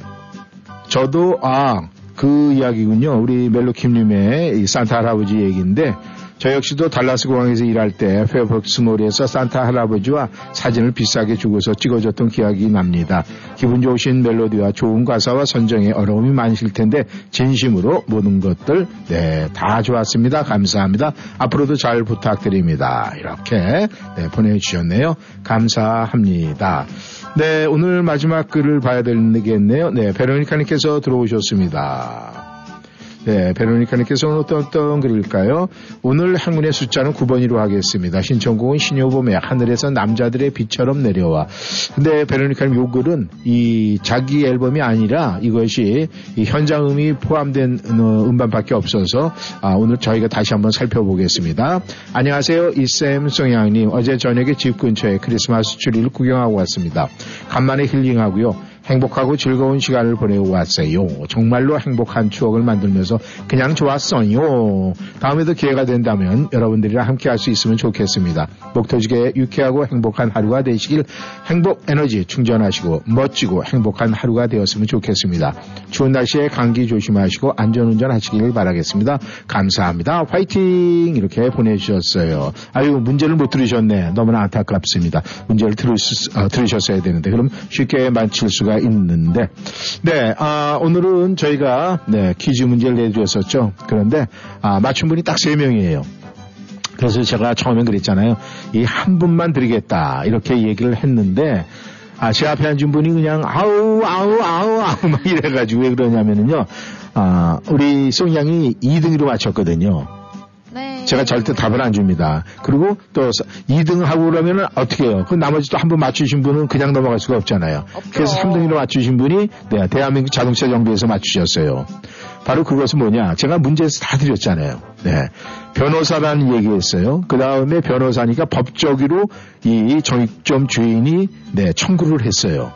저도 아, 그 이야기군요. 우리 멜로킴님의 산타 할아버지 얘기인데 저 역시도 달라스 공항에서 일할 때 페어폭스 몰에서 산타 할아버지와 사진을 비싸게 주고서 찍어줬던 기억이 납니다. 기분 좋으신 멜로디와 좋은 가사와 선정에 어려움이 많으실 텐데 진심으로 모든 것들 네, 다 좋았습니다. 감사합니다. 앞으로도 잘 부탁드립니다. 이렇게 네, 보내주셨네요. 감사합니다. 네, 오늘 마지막 글을 봐야 되겠네요. 네, 베로니카님께서 들어오셨습니다. 네, 베로니카님께서는 어떤 어떤 글일까요? 오늘 행운의 숫자는 9번으로 하겠습니다. 신청곡은 신효범의 하늘에서 남자들의 빛처럼 내려와. 근데 베로니카님 요 글은 이 자기 앨범이 아니라 이것이 이 현장음이 포함된 어, 음반밖에 없어서 아, 오늘 저희가 다시 한번 살펴보겠습니다. 안녕하세요. 이쌤 송양님. 어제 저녁에 집 근처에 크리스마스 추리를 구경하고 왔습니다. 간만에 힐링하고요. 행복하고 즐거운 시간을 보내고 왔어요. 정말로 행복한 추억을 만들면서 그냥 좋았어요. 다음에도 기회가 된다면 여러분들이랑 함께 할 수 있으면 좋겠습니다. 목토지게 유쾌하고 행복한 하루가 되시길 행복 에너지 충전하시고 멋지고 행복한 하루가 되었으면 좋겠습니다. 추운 날씨에 감기 조심하시고 안전운전 하시길 바라겠습니다. 감사합니다. 화이팅! 이렇게 보내주셨어요. 아유, 문제를 못 들으셨네. 너무나 안타깝습니다. 문제를 들으, 어, 들으셨어야 되는데. 그럼 쉽게 맞힐 수가 있는데. 네, 아, 오늘은 저희가, 네, 퀴즈 문제를 내주었었죠. 그런데, 아, 맞춘 분이 딱 세 명이에요. 그래서 제가 처음엔 그랬잖아요. 이 한 분만 드리겠다. 이렇게 얘기를 했는데, 아, 제 앞에 앉은 분이 그냥, 아우, 아우, 아우, 아우, 막 이래가지고 왜 그러냐면은요, 아, 우리 송양이 2등으로 맞췄거든요. 네. 제가 절대 답을 안 줍니다. 그리고 또 2등 하고 그러면은 어떻게 해요? 그 나머지 또 한 번 맞추신 분은 그냥 넘어갈 수가 없잖아요. 없죠. 그래서 3등으로 맞추신 분이 네, 대한민국 자동차 정비에서 맞추셨어요. 바로 그것은 뭐냐? 제가 문제에서 다 드렸잖아요. 네. 변호사라는 얘기했어요. 그 다음에 변호사니까 법적으로 이 정익점 주인이 네, 청구를 했어요.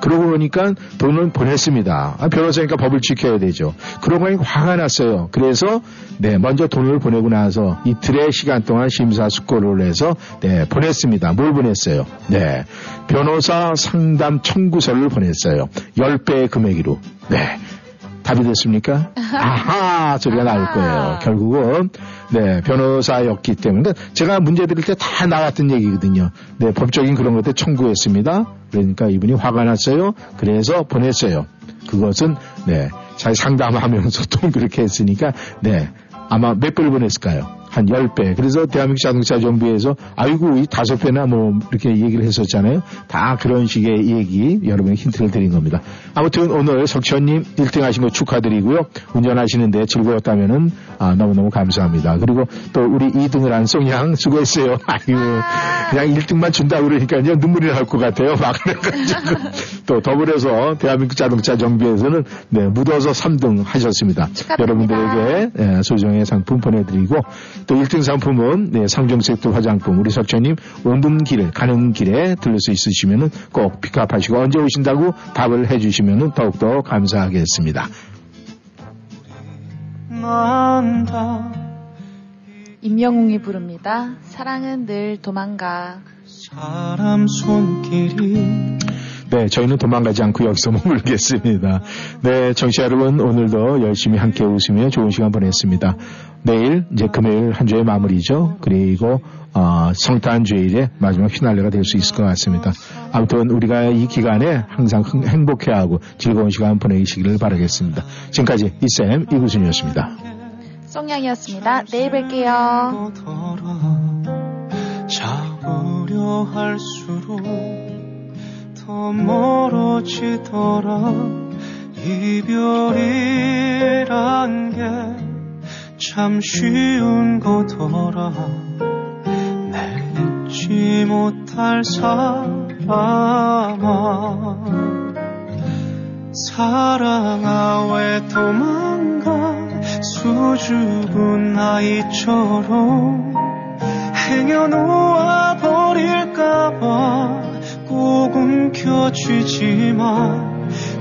그러고 보니까 돈을 보냈습니다. 아, 변호사니까 법을 지켜야 되죠. 그러고 보니까 화가 났어요. 그래서 네 먼저 돈을 보내고 나서 이틀의 시간 동안 심사숙고를 해서 네 보냈습니다. 뭘 보냈어요? 네 변호사 상담 청구서를 보냈어요. 10배의 금액으로. 네 답이 됐습니까? 아하 소리가 나올 거예요. 결국은 네 변호사였기 때문에 제가 문제 드릴 때 다 나왔던 얘기거든요. 네 법적인 그런 것들 청구했습니다. 그러니까 이분이 화가 났어요. 그래서 보냈어요. 그것은 네잘 상담하면서 또 그렇게 했으니까 네 아마 몇 배를 보냈을까요? 한 10배. 그래서 대한민국 자동차 정비에서 아이고 이 다섯 배나 뭐 이렇게 얘기를 했었잖아요. 다 그런 식의 얘기 여러분의 힌트를 드린 겁니다. 아무튼 오늘 석천님 1등 하신 거 축하드리고요. 운전하시는데 즐거웠다면은 아, 너무너무 감사합니다. 그리고 또 우리 2등을 한 송양 수고했어요. 아유 그냥 1등만 준다 그러니까 이제 눈물이 날 것 같아요. 막 그래가지고 또 더불어서 대한민국 자동차 정비에서는 네, 묻어서 3등 하셨습니다. 축하드립니다. 여러분들에게 예, 소정의 상품 보내드리고 또 1등 상품은 네, 상정세트 화장품 우리 석천님 오는 길에 가는 길에 들를 수 있으시면은 꼭 픽업하시고 언제 오신다고 답을 해주시면은 더욱더 감사하겠습니다. 임영웅이 부릅니다. 사랑은 늘 도망가. 사람 손길이 네, 저희는 도망가지 않고 여기서 머물겠습니다. 네, 청취자 여러분, 오늘도 열심히 함께 웃으며 좋은 시간 보냈습니다. 내일, 이제 금요일 한 주의 마무리죠. 그리고, 어, 성탄 주일에 마지막 휘날레가 될 수 있을 것 같습니다. 아무튼 우리가 이 기간에 항상 행복해하고 즐거운 시간 보내시기를 바라겠습니다. 지금까지 이쌤 이구순이었습니다. 송양이었습니다. 내일 뵐게요. 잡으려 할수록 더 멀어지더라. 이별이란 게 참 쉬운 거더라. 내 잊지 못할 사람아. 사랑아 왜 도망가? 수줍은 아이처럼 행여 놓아 버릴까봐 꼭 움켜쥐지만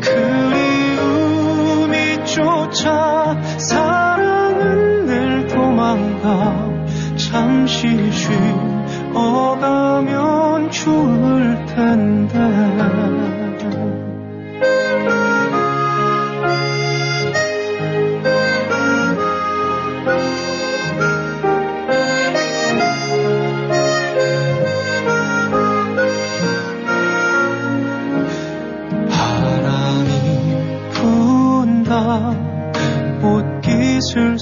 그리움이 쫓아 사랑은 늘 도망가. 잠시 쉬어가면 좋을 텐데 바